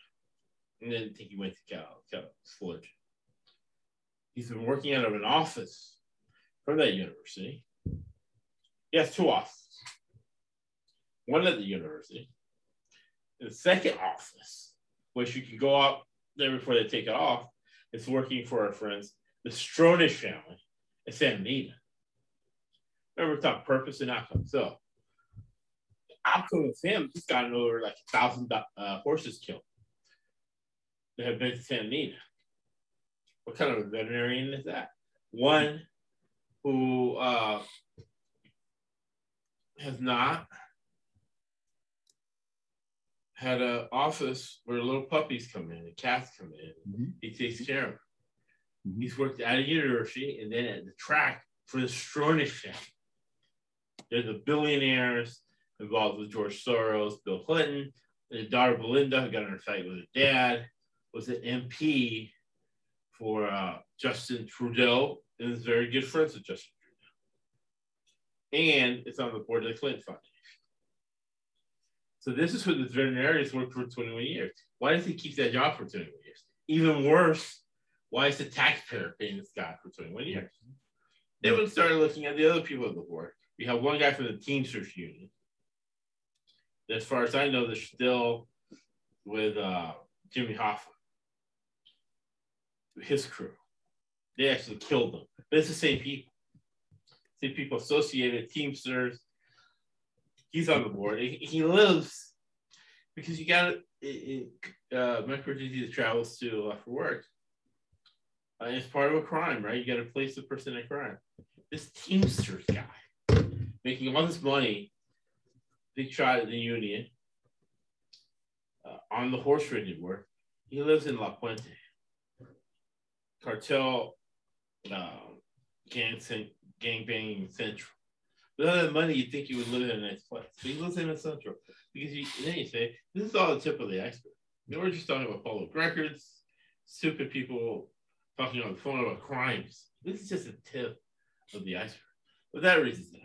And then I think he went to Cal, Cal. He's been working out of an office from that university. He has two offices. One at the university, the second office, which you can go up there before they take it off, is working for our friends, the Stronach family in Santa Anita. Remember, we talk purpose and outcome. So, outcome of him, he's gotten over like a thousand uh, horses killed that have been to Santa Anita. What kind of a veterinarian is that? One who uh, has not had an office where little puppies come in and cats come in. Mhm. He takes care of them. Mhm. He's worked at a university and then at the track for the family. They're the billionaires involved with George Soros, Bill Clinton, his daughter Belinda, who got in a fight with her dad, was an MP for uh, Justin Trudeau and is very good friends with Justin Trudeau. And it's on the board of the Clinton Foundation. So this is who this veterinarian has worked for 21 years. Why does he keep that job for 21 years? Even worse, why is the taxpayer paying this guy for 21 years? Then we started looking at the other people on the board. We have one guy from the Teamsters Union. As far as I know, they're still with uh, Jimmy Hoffa, his crew. They actually killed them. But it's the same people. Same people associated, Teamsters. He's on the board. He, he lives because you got to, uh, Mike Virginia travels to uh, for work. Uh, it's part of a crime, right? You got to place the person in crime. This Teamsters guy making all this money, shot at the union uh, on the horse riding work. He lives in La Puente. Cartel uh, gang, gang banging central. Without that money, you'd think he would live in a nice place. But he lives in a central because you, then you say, this is all the tip of the iceberg. You know, we're just talking about public records, stupid people talking on the phone about crimes. This is just a tip of the iceberg. But that neighbor.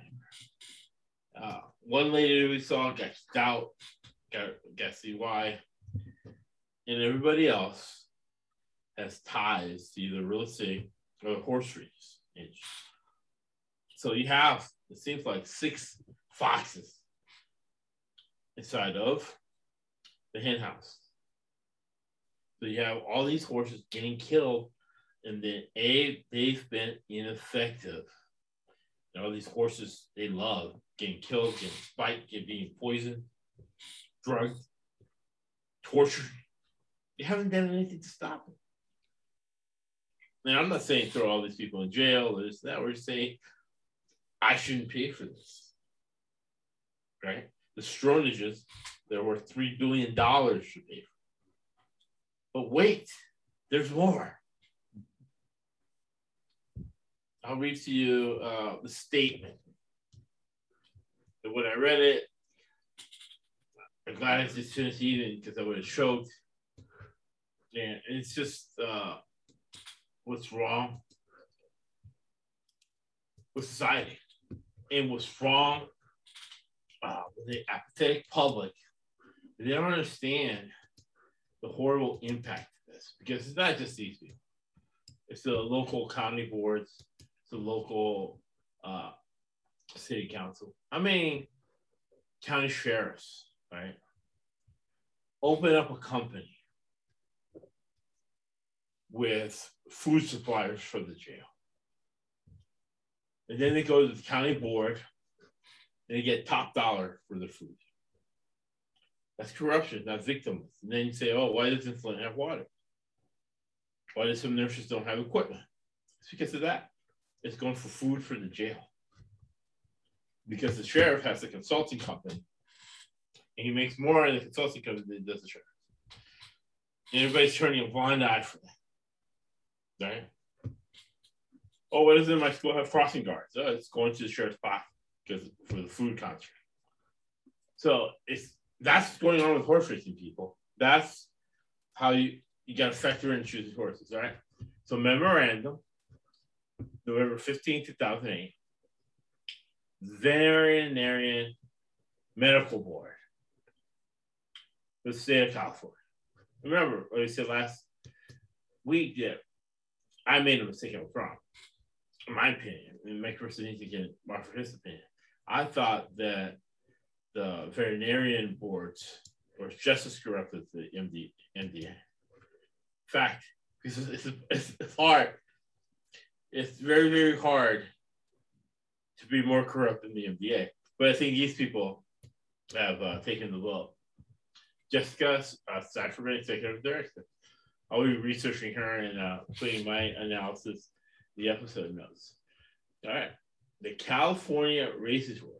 Uh, one lady we saw got stout, got, got and everybody else has ties to either real estate or horse race. So you have, it seems like six foxes inside of the hen house. So you have all these horses getting killed, and then A, they've been ineffective. All these horses they love getting killed, getting spiked, getting being poisoned, drugged, tortured. They haven't done anything to stop it. Now, I'm not saying throw all these people in jail or this, that. We're saying I shouldn't pay for this. Right? The Stronachs, they're worth $3 billion should pay for. But wait, there's more. I'll read to you uh, the statement. And when I read it, I'm glad I just finished eating because I would have choked. And it's just uh, what's wrong with society and what's wrong uh, with the apathetic public. They don't understand the horrible impact of this because it's not just these people. It's the local county boards, it's the local uh, city council. I mean, county sheriffs, right? Open up a company with food suppliers for the jail. And then they go to the county board and they get top dollar for the food. That's corruption, not victims. And then you say, oh, why doesn't Flint have water? Why does some nurses don't have equipment? It's because of that. It's going for food for the jail. Because the sheriff has a consulting company and he makes more in the consulting company than does the sheriff. And everybody's turning a blind eye for that. Right? Oh, what does it in my school have crossing guards? Oh, it's going to the sheriff's pocket because for the food contract. So it's that's what's going on with horse racing people. That's how you you got to factor in choosing horses, right? So memorandum, November 15, 2008, veterinarian medical board, the state of California. Remember what I said last week? Yeah, I made a mistake. I was wrong. In my opinion, and Mike Chris needs to get offer his opinion. I thought that the veterinarian boards were just as corrupt as the MD, MDA. Fact, because it's, it's, it's hard. It's very, very hard to be more corrupt than the MDA. But I think these people have uh, taken the vote. Jessica, uh, from executive director, I'll be researching her and uh, putting my analysis in the episode notes. All right. The California Racing Horse,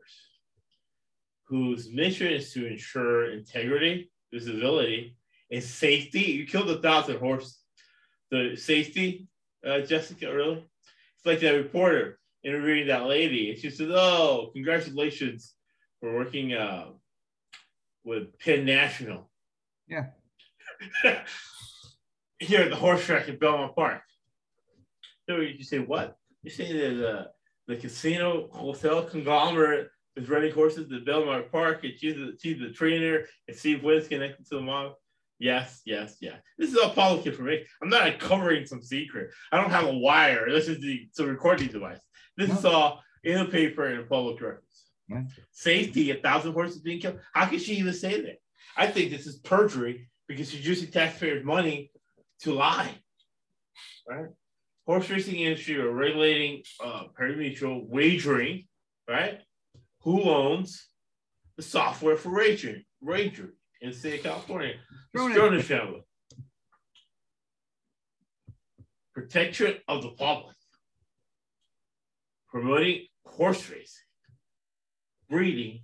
whose mission is to ensure integrity, visibility, and safety. You killed a thousand horses. The safety, uh, Jessica, really? It's like that reporter interviewing that lady. And she says, Oh, congratulations for working uh, with Penn National. Yeah. [laughs] Here at the horse track in Belmont Park. So you say, What? You say that uh, the casino hotel conglomerate is running horses at Belmont Park and she's the, she's the trainer and Steve Witt's connected to the mom. Yes, yes, yes. This is all public information. I'm not uncovering some secret. I don't have a wire. This is the, a recording device. This is all in the paper and in public records. Right. Safety, a thousand horses being killed. How can she even say that? I think this is perjury because she's using taxpayers' money to lie. Right? Horse racing industry are regulating uh, pari-mutuel wagering, right? Who owns the software for wagering? Wagering in the state of California. The Stronach. Stronach family. Protection of the public. Promoting horse racing, breeding.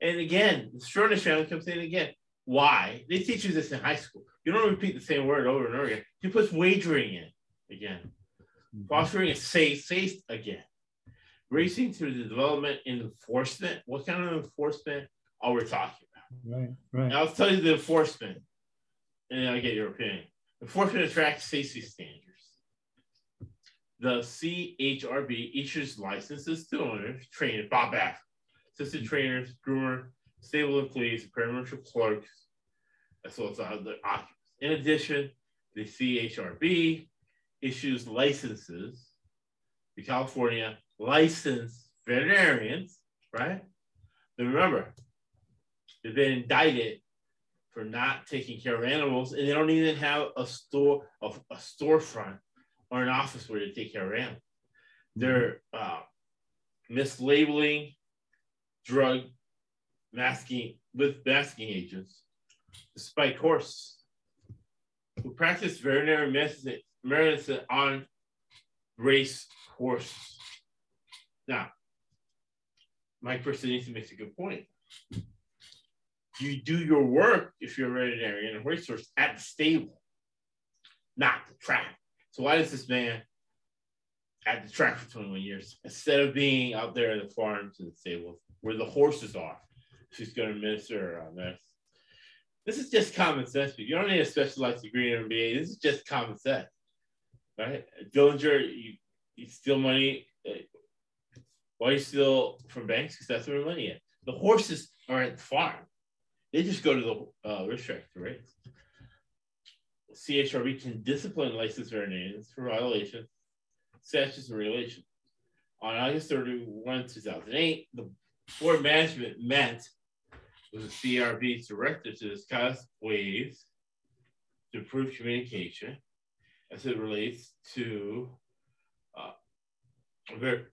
And again, the Stronach family comes in again. Why? They teach you this in high school. You don't repeat the same word over and over again. He puts wagering in again. Mm-hmm. Fostering a safe, safe again. Racing through the development and enforcement. What kind of enforcement are we talking about? Right, right. And I'll tell you the enforcement, and then I'll get your opinion. Enforcement attracts safety standards. The CHRB issues licenses to owners, trainers, Bob Baff, assistant mm-hmm. trainers, groomer, stable employees, pari-mutuel clerks, as well as other occupants. In addition, the CHRB issues licenses to California licensed veterinarians, right? But remember, they've been indicted for not taking care of animals, and they don't even have a store, a, a storefront, or an office where they take care of animals. They're uh, mislabeling drug masking with masking agents, despite horses who practice veterinary medicine, on race horses. Now, Mike Personisi makes a good point. You do your work if you're a veterinarian and racehorse at the stable, not the track. So why does this man at the track for 21 years instead of being out there in the farms and the stables where the horses are? She's going to administer on this. This is just common sense. You don't need a specialized degree in MBA. This is just common sense, right? Dillinger, you, you steal money. uh, Why you steal from banks? Because that's where the money is. The horses are at the farm. They just go to the uh, racetrack to race. CHRB can discipline licensed veterinarians for violations, statutes, and regulations. On August 31, 2008, the board management met with the CRB's director to discuss ways to improve communication as it relates to uh, ver-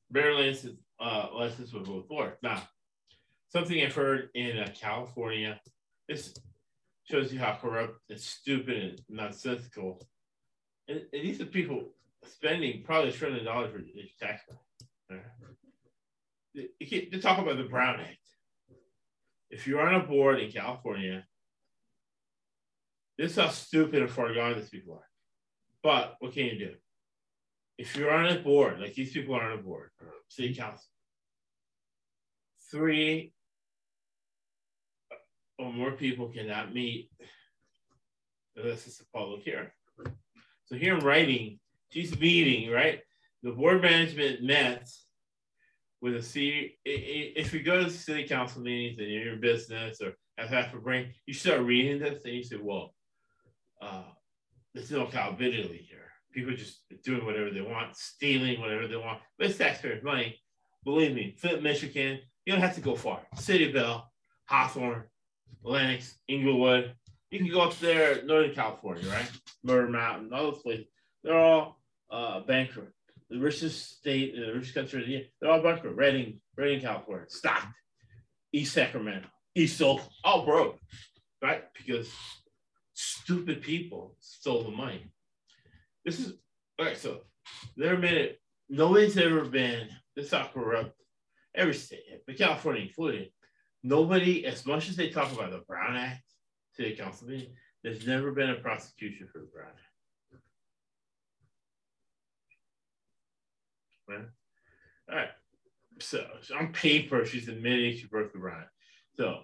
uh, license with both boards. Now, something I've heard in uh, California, this shows you how corrupt and stupid and nonsensical. And, and these are people spending probably a trillion dollars for each tax. money. They talk about the Brown Act. If you're on a board in California, this is how stupid and far gone these people are. But what can you do? if you're on a board, like these people are on a board, city council, three or more people cannot meet unless it's a public hearing. So here in writing, she's meeting, right? The board management met with a C. If you go to the city council meetings and you're in your business or have half a brain, you start reading this and you say, well, uh, there's no accountability here. People just doing whatever they want, stealing whatever they want. But it's taxpayers' money. Believe me, Flint, Michigan, you don't have to go far. Cityville, Hawthorne, Lennox, Inglewood. You can go up there, Northern California, right? Murder Mountain, all those places. They're all uh, bankrupt. The richest state, the richest country, the- they're all bankrupt. Redding, Redding, California, Stockton, East Sacramento, East Oak, all broke, right? Because stupid people stole the money. This is all right. So there a minute. Nobody's ever been this how corrupt every state, but California included. Nobody, as much as they talk about the Brown Act, city council meeting, there's never been a prosecution for Brown Act. Right? All right. So, so on paper, she's admitting she broke the Brown Act. So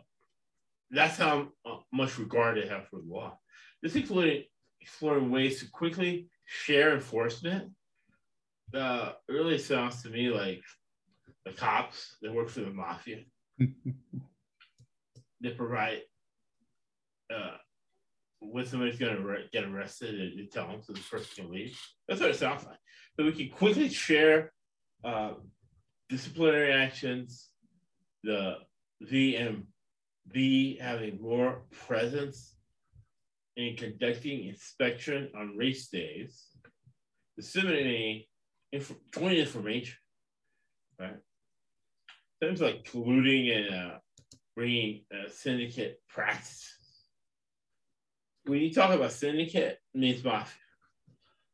that's how uh, much regard they have for the law. This included exploring ways to quickly share enforcement. Uh, really sounds to me like the cops that work for the mafia. [laughs] they provide uh, when somebody's going to get arrested, they, they tell them so the person can leave. That's what it sounds like. So we can quickly share uh, disciplinary actions, the VMB having more presence in conducting inspection on race days, disseminating inf- joint information, right? Things like colluding and uh, bringing uh, syndicate practices. When you talk about syndicate, it means mafia.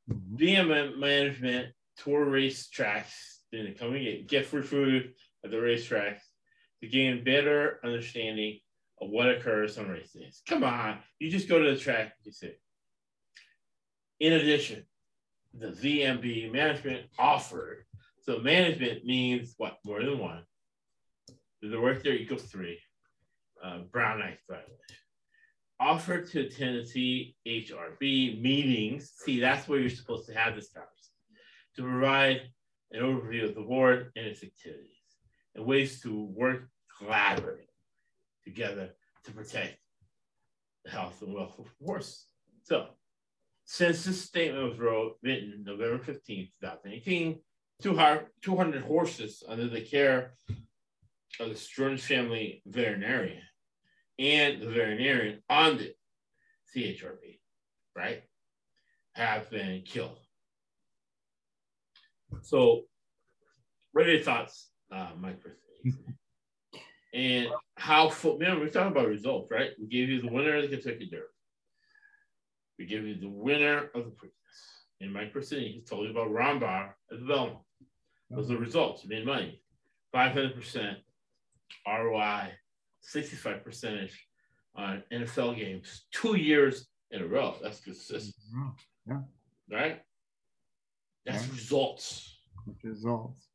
Mhm. VM management tour race tracks, then come and get, get free food at the racetracks to gain better understanding of what occurs on race days. Come on, you just go to the track, you see. In addition, the VMB management offered. So management means what? More than one. Does the work there equals three. Uh, Brown Act violation. Offered to the CHRB meetings. See, that's where you're supposed to have this conversation to provide an overview of the board and its activities and ways to work collaboratively together to protect the health and welfare of horses. So, since this statement was wrote, written November 15th, 2018, 200, 200 horses under the care of the Stearns family veterinarian and the veterinarian on the CHRB, right, have been killed. So, what are your thoughts, uh, Mike? and how, fo- man, we're talking about results, right? We gave you the winner of the Kentucky Derby. We gave you the winner of the Preakness. And Mike Persini, he told you about Ron Barr at the Belmont. Those are the results. You made money. 500% ROI, 65 percentage on NFL games, two years in a row. That's consistent, Yeah, right? That's Yeah. results. results.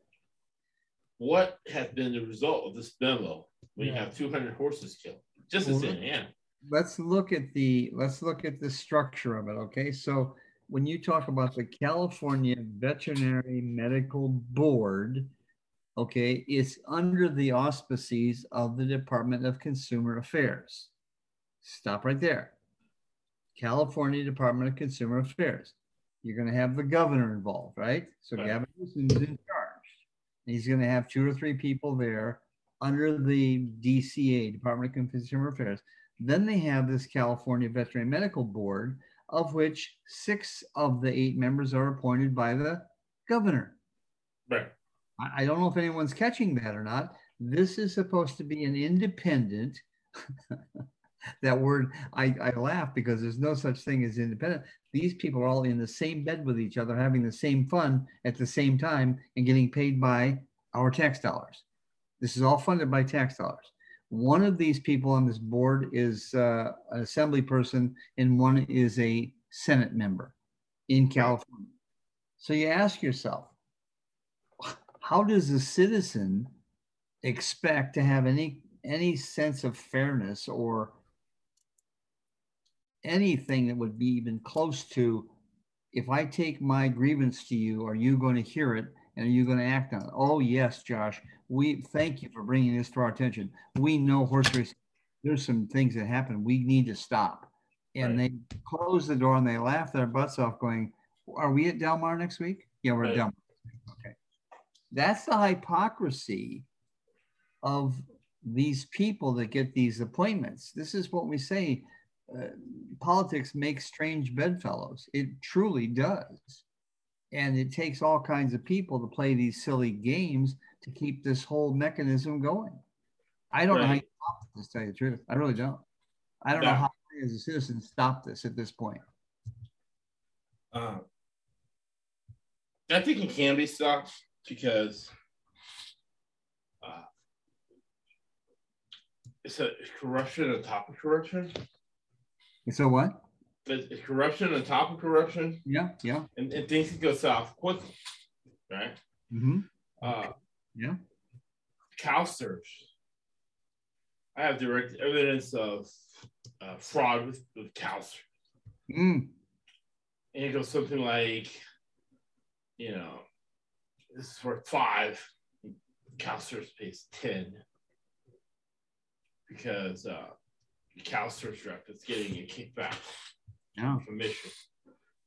What has been the result of this memo when you have 200 horses killed? Just as Well, in hand. let's look at the let's look at the structure of it okay so when you talk about the california veterinary medical board okay it's under the auspices of the department of consumer affairs stop right there california department of consumer affairs you're going to have the governor involved right so Right. gavin Newsom is in charge and he's going to have two or three people there under the dca department of consumer affairs then they have this California Veterinary Medical Board, of which six of the eight members are appointed by the governor. Right. I, don't know if anyone's catching that or not. This is supposed to be an independent. [laughs] that word, I, I laugh because there's no such thing as independent. These people are all in the same bed with each other, having the same fun at the same time and getting paid by our tax dollars. This is all funded by tax dollars. One of these people on this board is uh, an assembly person, and one is a Senate member in California. So you ask yourself, how does a citizen expect to have any any sense of fairness or anything that would be even close to if I take my grievance to you, are you going to hear it and are you going to act on it? Oh, yes, Josh. We thank you for bringing this to our attention. We know horse racing. There's some things that happen. We need to stop. And they close the door and they laugh their butts off, going, Are we at Del Mar next week? Yeah, we're at Right. Del Mar. That's the hypocrisy of these people that get these appointments. This is what we say uh, politics makes strange bedfellows. It truly does. And it takes all kinds of people to play these silly games to keep this whole mechanism going. I don't know how you Right. stop this, to tell you the truth. I really don't. I don't know how I, as a citizen, stop this at this point. Uh, I think it can be stopped because uh, it's a corruption on top of corruption. So what? It's corruption on top of corruption, Yeah, yeah. and, and things can go south quickly, right? Mm-hmm. Uh, Yeah. CalPERS. I have direct evidence of uh, fraud with, with CalPERS. Mm. and it goes something like, you know, this is worth five, CalPERS pays 10 because uh, the rep is getting a kickback Yeah. commission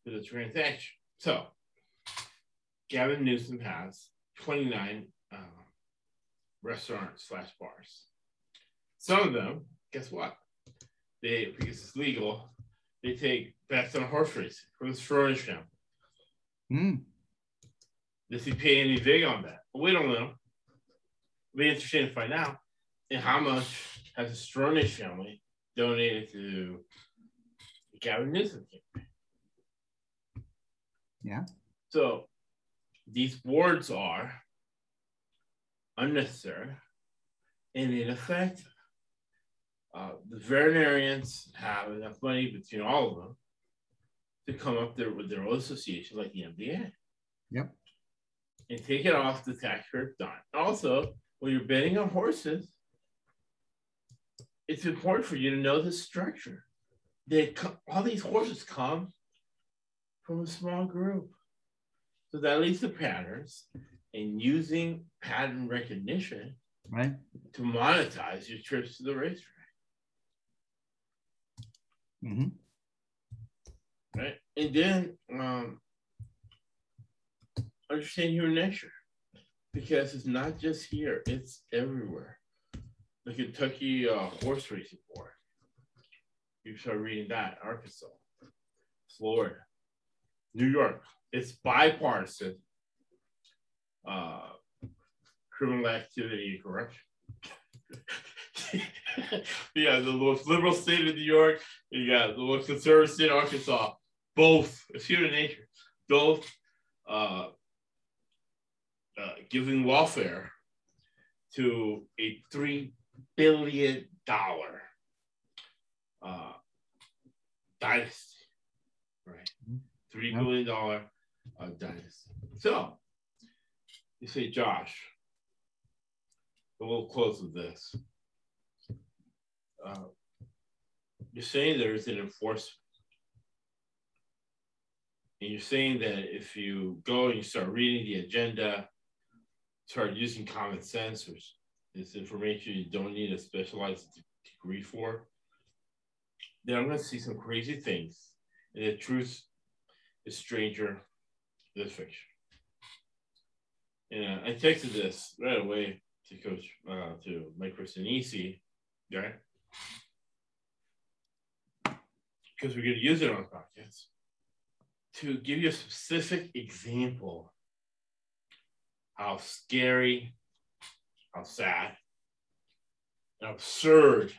for the transaction. So, Gavin Newsom has 29 uh, restaurants slash bars. Some of them, guess what? They, because it's legal, they take bets on horse racing from the Stronach family. Mm. Does he pay any vig on that? We don't know. It'll be interesting to find out. And how much has the Stronach family donated to the Gavin Newsom campaign? Yeah. So these boards are unnecessary and ineffective. Uh, the veterinarians have enough money between all of them to come up there with their own association like the MBA. Yep. And take it off the taxpayer dime. Also, when you're betting on horses, it's important for you to know the structure. They all these horses come from a small group. So that leads to patterns and using pattern recognition Right. to monetize your trips to the racetrack, hmm right? And then um, understand human nature because it's not just here, it's everywhere. The Kentucky uh, Horse Racing Board. You start reading that, Arkansas, Florida, New York. It's bipartisan uh, criminal activity and corruption. [laughs] yeah, the most liberal state of New York, you got the most conservative state of Arkansas. Both, it's human nature. Both uh, uh, giving welfare to a three billion dollar uh, dynasty, right? Three billion dollar uh, dynasty. So you say, Josh, we'll close with this. Uh, you're saying there's an enforcement. And you're saying that if you go and you start reading the agenda, start using common sense or s- this information you don't need a specialized degree for, then I'm going to see some crazy things. And the truth is stranger than fiction. And uh, I texted this right away to Coach, uh, to Mike Christinisi, right? Because we're going to use it on the podcast to give you a specific example how scary, how sad, and absurd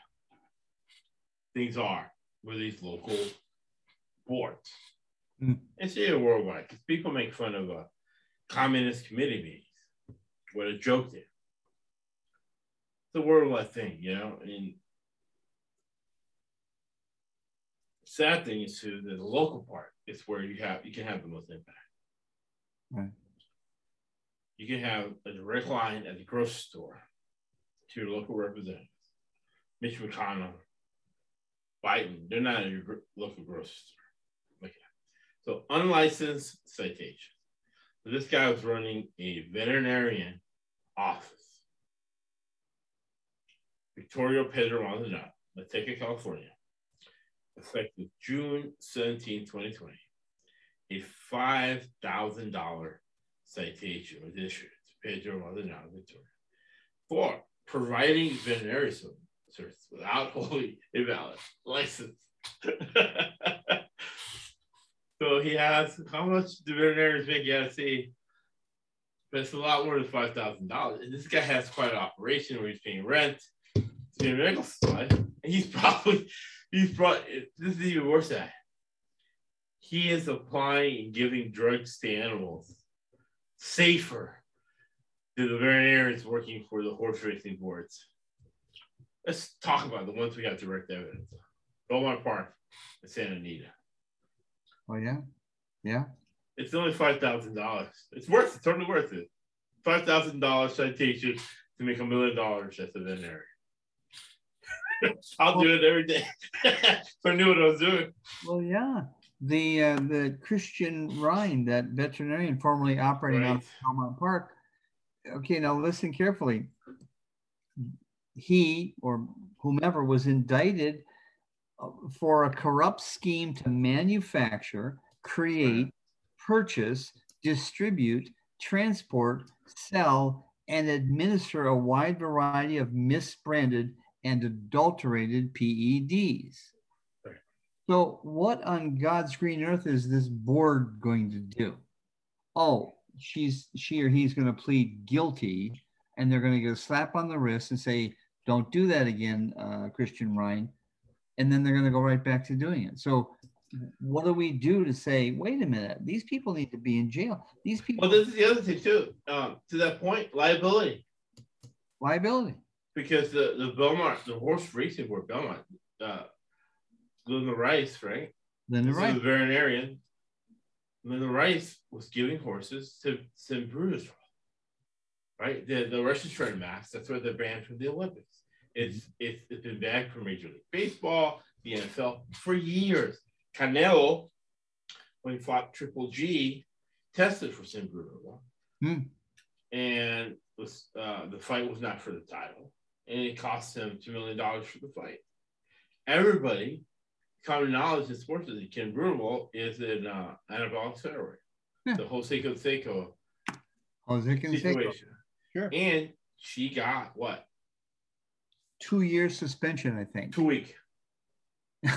things are with these local boards. Mm. It's even worldwide because people make fun of a communist committee meetings. What a joke there. It's a worldwide thing, you know. And sad thing is too that the local part is where you have you can have the most impact. Right. You can have a direct line at the grocery store to your local representative. Mitch McConnell, Biden, they're not at your local grocery store. Okay. So unlicensed citation. So this guy was running a veterinarian office. Victoria Pedro Maldonado, Manteca, California, effective June 17, 2020. A $5,000 citation was issued Pedro Maldonado Victoria for providing veterinary ser- service without [laughs] holding a valid license. [laughs] so he asked, how much do veterinarians make? Gotta see. But it's a lot more than five thousand dollars. And this guy has quite an operation where he's paying rent, he's paying medical and he's [laughs] probably he's probably this is even worse at. He is applying and giving drugs to animals safer than the veterinarians working for the horse racing boards. Let's talk about the ones we have direct evidence. of. Belmont Park and Santa Anita. Oh yeah, yeah. It's only five thousand dollars. It's worth it, totally worth it. Five thousand dollars citation to make a million dollars at the veterinarian. [laughs] I'll do it every day. [laughs] I knew what I was doing. Well, yeah. The uh, the Kristian Rhein, that veterinarian formerly operating out Right. of Belmont Park. Okay, now listen carefully. He or whomever was indicted uh, for a corrupt scheme to manufacture, create, purchase, distribute, transport, sell, and administer a wide variety of misbranded and adulterated PEDs. So, what on God's green earth is this board going to do? Oh, she's she or he's going to plead guilty, and they're going to get a slap on the wrist and say, "Don't do that again, uh, Kristian Rhein," and then they're going to go right back to doing it. So, what do we do to say, "Wait a minute, these people need to be in jail"? These people Well, this is the other thing too. Um, to that point, liability. liability. because the, the Belmont, the horse racing board, Belmont, uh, Linda Rice, right? Then they're This is right. a veterinarian. Linda Rice was giving horses to Simbruzol, right? The, the Russian shred mass, that's where they're banned from the Olympics. It's, it's, it's been banned from Major League Baseball, the NFL for years. Canelo, when he fought Triple G, tested for Simbruzol. Hmm. And was, uh, the fight was not for the title and it cost him $2 million for the fight. Everybody, common knowledge in sports is that clenbuterol is an uh, anabolic steroid. Yeah. The Jose Canseco Jose Canseco. situation. Sure. And she got what? Two year suspension, I think. Two week. [laughs]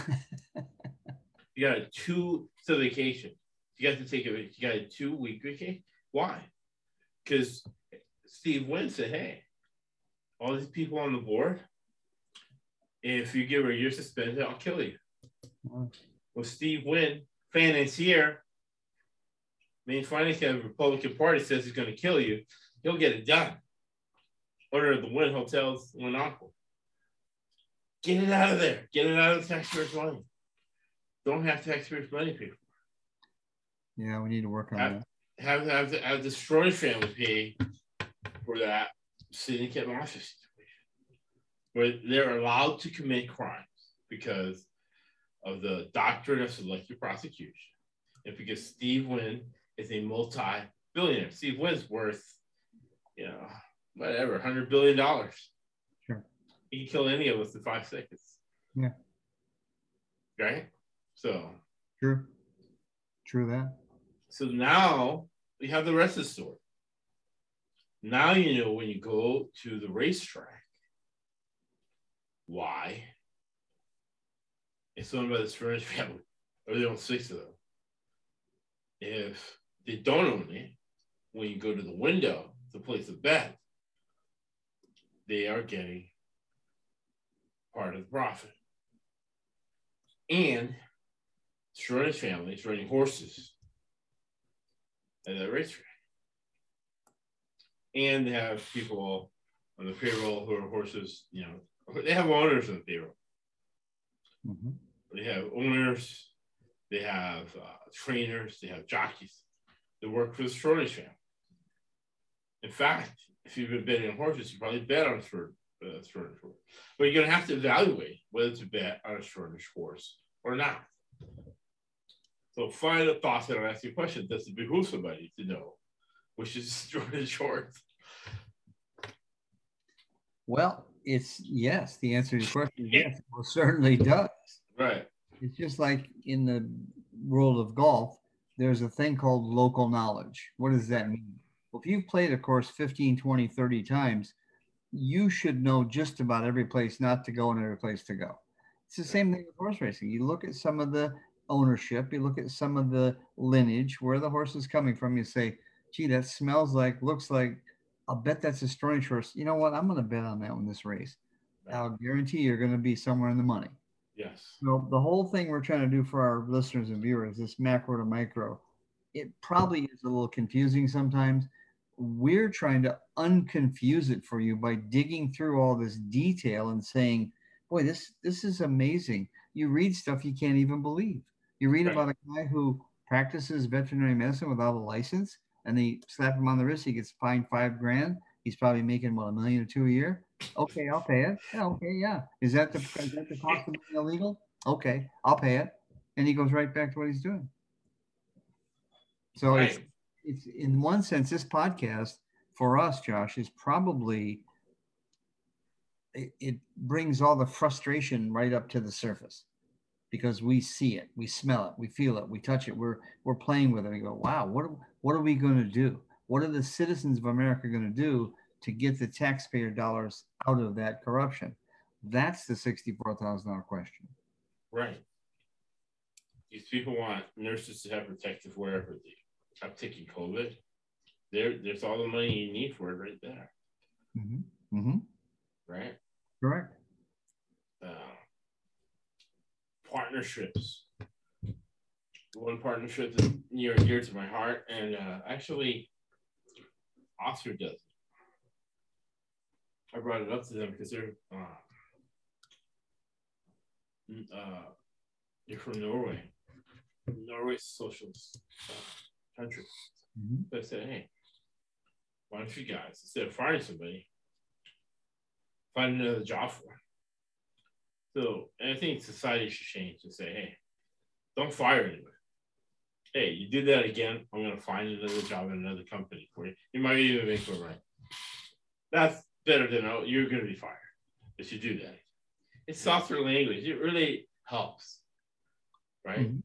You got a two so vacation. You got to take a you got a two week vacation. Why? Because Steve Wynn said, "Hey, all these people on the board, if you give her a year suspension, I'll kill you." Wow. Well, Steve Wynn, financier, main financier of the Republican Party, says he's going to kill you. He'll get it done. Order the Wynn Hotels, Wynn Aqua. Get it out of there. Get it out of the taxpayers' money. Don't have taxpayers' money paid for. Yeah, we need to work on Uh, that. Have have the, have the Stroy family pay for that syndicate mafia situation, where they're allowed to commit crimes because of the doctrine of selective prosecution, and because Steve Wynn is a multi-billionaire. Steve Wynn's worth, you know, whatever, hundred billion dollars. Sure. He can kill any of us in five seconds. Yeah. Right. So True. True that. so now we have the rest of the story. Now you know when you go to the racetrack why it's owned by the Spanish family, or they own six of them. If they don't own it, when you go to the window to place a bet, they are getting part of the profit. And Schroeder's family is running horses at that racetrack. And they have people on the payroll who are horses, you know, they have owners on the payroll. Mhm. They have owners, they have uh, trainers, they have jockeys. that work for the Shortage family. In fact, if you've been betting on horses, you probably bet on a short, uh, shortage horse. But you're going to have to evaluate whether to bet on a shortage horse or not. So final thoughts that I'll ask you a question. Does it behoove somebody to know which is shortage [laughs] horse? Well, it's yes. The answer to your question is yes. It most certainly does. Right. It's just like in the world of golf, there's a thing called local knowledge. What does that mean? Well, if you've played a course 15, 20, 30 times, you should know just about every place not to go and every place to go. It's the same thing with horse racing. You look at some of the ownership, you look at some of the lineage, where the horse is coming from, you say, gee, that smells like, looks like, I'll bet that's a Stronach horse. You know what? I'm going to bet on that one this race. I'll guarantee you're going to be somewhere in the money. Yes. So the whole thing we're trying to do for our listeners and viewers, this macro to micro, it probably is a little confusing sometimes. We're trying to unconfuse it for you by digging through all this detail and saying, boy, this this is amazing. You read stuff you can't even believe. You read Right. about a guy who practices veterinary medicine without a license and they slap him on the wrist, he gets fined five grand. He's probably making what a million or two a year. Okay, I'll pay it. Yeah, okay, yeah. Is that the is that the cost of being illegal? Okay, I'll pay it. And he goes right back to what he's doing. So it's Right. it's in one sense, this podcast for us, Josh, is probably it, it brings all the frustration right up to the surface because we see it, we smell it, we feel it, we touch it, we're we're playing with it. We go, wow, what are, what are we going to do? What are the citizens of America going to do to get the taxpayer dollars out of that corruption? That's the sixty-four thousand dollar question. Right. These people want nurses to have protective wear for the uptick in COVID. There, there's all the money you need for it right there. Mm-hmm. Mm-hmm. Right. Correct. Uh, partnerships. One partnership that's near and dear to my heart, and uh, actually, Oxford does. I brought it up to them because they're uh, uh, they're from Norway. Norway's socialist uh, country. Mhm. So I said, hey, why don't you guys, instead of firing somebody, find another job for them? So I think society should change and say, hey, don't fire anyone. Hey, you did that again. I'm going to find another job in another company for you. You might even make more money. That's better than oh, you're going to be fired if you do that. It's softer language. It really helps, right? Mhm.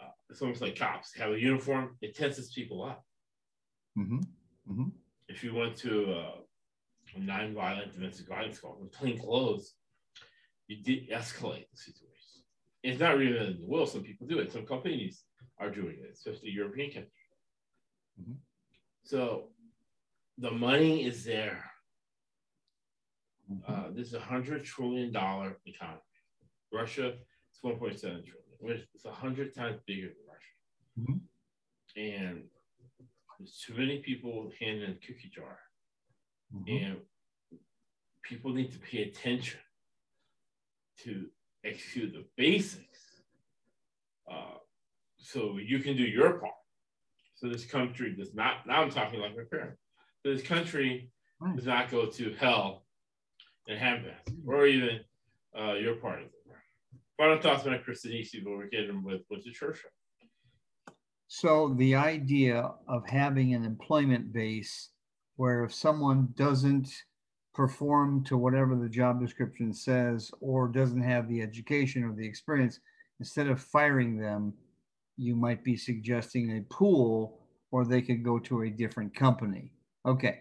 Uh, it's almost like cops have a uniform. It tenses people up. Mm-hmm. Mm-hmm. if you went to uh, a non-violent domestic violence call with plain clothes, you de-escalate the situation. It's not really in the will. Some people do it. Some companies are doing it, especially European countries. Mhm. So the money is there. Mm-hmm. Uh, this is a hundred trillion dollar economy. Russia point seven trillion. which It's a hundred times bigger than Russia. Mhm. And there's too many people handing in a cookie jar Mhm. and people need to pay attention to execute the basics uh, so you can do your part so this country does not now i'm talking like my parents this country does not go to hell in handbasket or even uh, your part of it. Final thoughts on Chris Denisi, but we're getting with with the church. So the idea of having an employment base where if someone doesn't perform to whatever the job description says or doesn't have the education or the experience, instead of firing them, you might be suggesting a pool or they could go to a different company. Okay.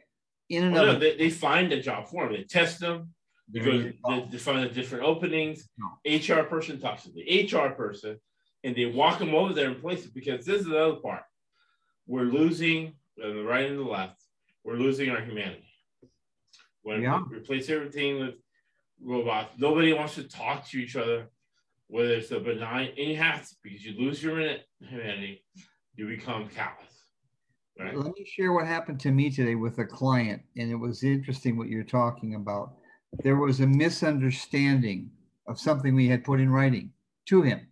In Well, no, they, they find a job for them they test them you go. they, they find the different openings. No. HR person talks to the HR person, and they walk them over there and place it because this is the other part. We're losing on the right and the left. We're losing our humanity. When Yeah. we replace everything with robots, nobody wants to talk to each other, whether it's a benign, and you have to because you lose your humanity, you become callous. Right? Let me share what happened to me today with a client, and it was interesting what you're talking about. There was a misunderstanding of something we had put in writing to him.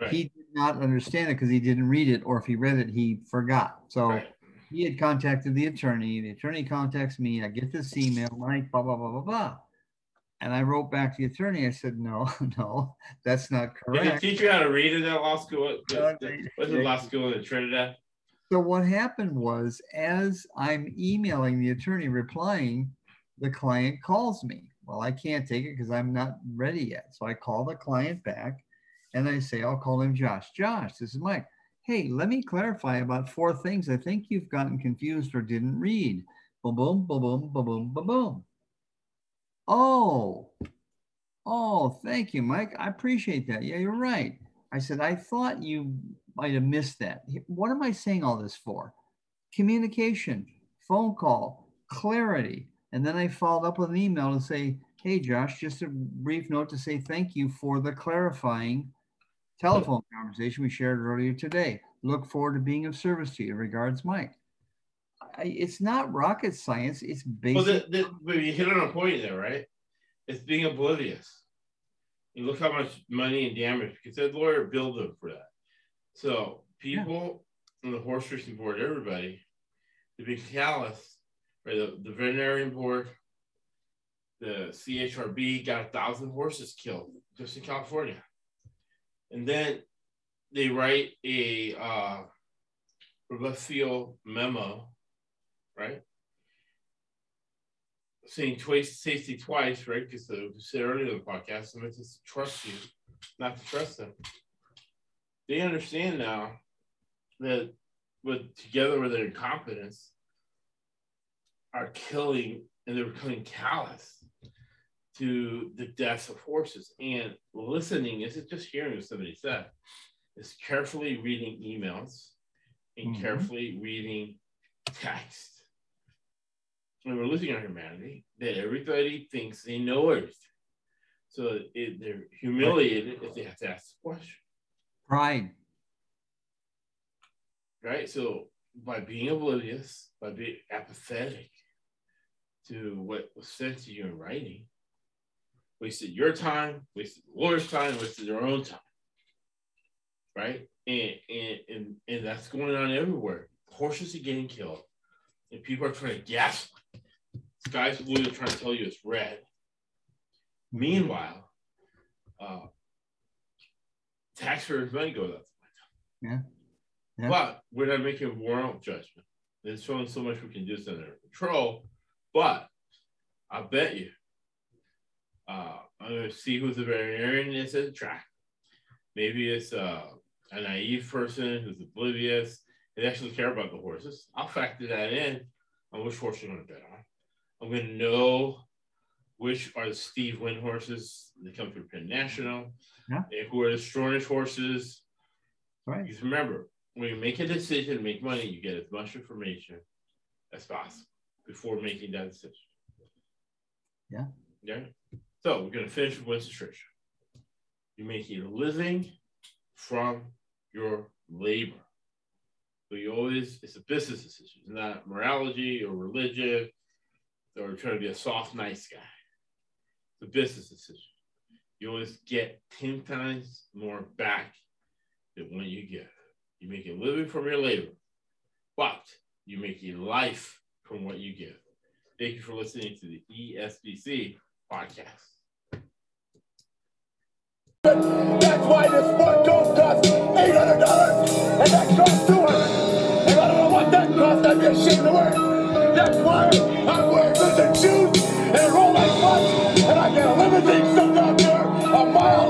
Right. He did not understand it because he didn't read it, or if he read it, he forgot. So Right. he had contacted the attorney. The attorney contacts me. I get this email, Mike, blah, blah, blah, blah, blah. And I wrote back to the attorney. I said, no, [laughs] no, that's not correct. Did they teach you how to read in that law school? What- No, the- uh, they- What's the law school in Trinidad? So what happened was, as I'm emailing the attorney replying, the client calls me. Well, I can't take it because I'm not ready yet. So I call the client back and I say, I'll call him Josh. Josh, this is Mike. Hey, let me clarify about four things I think you've gotten confused or didn't read. Boom, boom, boom, boom, boom, boom, boom, boom. Oh, oh, thank you, Mike. I appreciate that. Yeah, you're right. I said, I thought you might have missed that. What am I saying all this for? Communication, phone call, clarity. And then I followed up with an email to say, hey, Josh, just a brief note to say thank you for the clarifying telephone conversation we shared earlier today. Look forward to being of service to you. Regards, Mike. I, it's not rocket science. It's Well, basic. the, the, but you hit on a point there, right? It's being oblivious. You look how much money and damage because that lawyer billed them for that. So people on the horse racing board, everybody, the big callous, right? The, the veterinarian board, the CHRB got a thousand horses killed just in California, and then they write a uh, left field memo, right? saying twice safety twice, right? Because we said earlier in the podcast, I'm to trust you, not to trust them. They understand now that with together with their incompetence are killing and they're becoming callous to the deaths of horses. And listening isn't just hearing what somebody said, it's carefully reading emails and Mhm. carefully reading text and we're losing our humanity that everybody thinks they know everything. So it, they're humiliated if they have to ask the question, Pride. right? So by being oblivious, by being apathetic to what was sent to you in writing, wasted your time, wasted the lawyer's time, wasted their own time, right? And and and, and that's going on everywhere. Horses are getting killed, and people are trying to gaslight. Sky's blue, trying to tell you it's red. Meanwhile, uh, taxpayers' money goes up. Yeah. Yeah. But we're not making a moral judgment. There's only so much we can do under control. But I bet you, uh, I'm going to see who the veterinarian is at the track. Maybe it's uh, a naive person who's oblivious. They actually care about the horses. I'll factor that in on which horse you're going to bet on. I'm going to know which are the Steve Wynn horses They come through Penn National, Yeah. and who are the Stronach horses. Right. Because remember, when you make a decision to make money, you get as much information as possible before making that decision. Yeah. Yeah. So we're going to finish with Winston Churchill. You make a living from your labor. So you always, it's a business decision, it's not morality or religion or trying to be a soft, nice guy. A business decision. You always get 10 times more back than what you give. You make a living from your labor, but you make a life from what you give. Thank you for listening to the ESBC podcast. That's why this sport coat costs eight hundred dollars, and that costs two hundred. And I don't know what that costs. I'd be ashamed to wear. That's why I'm wearing listen shoes and roll like nuts, and I get a limousine stuck out there a mile long.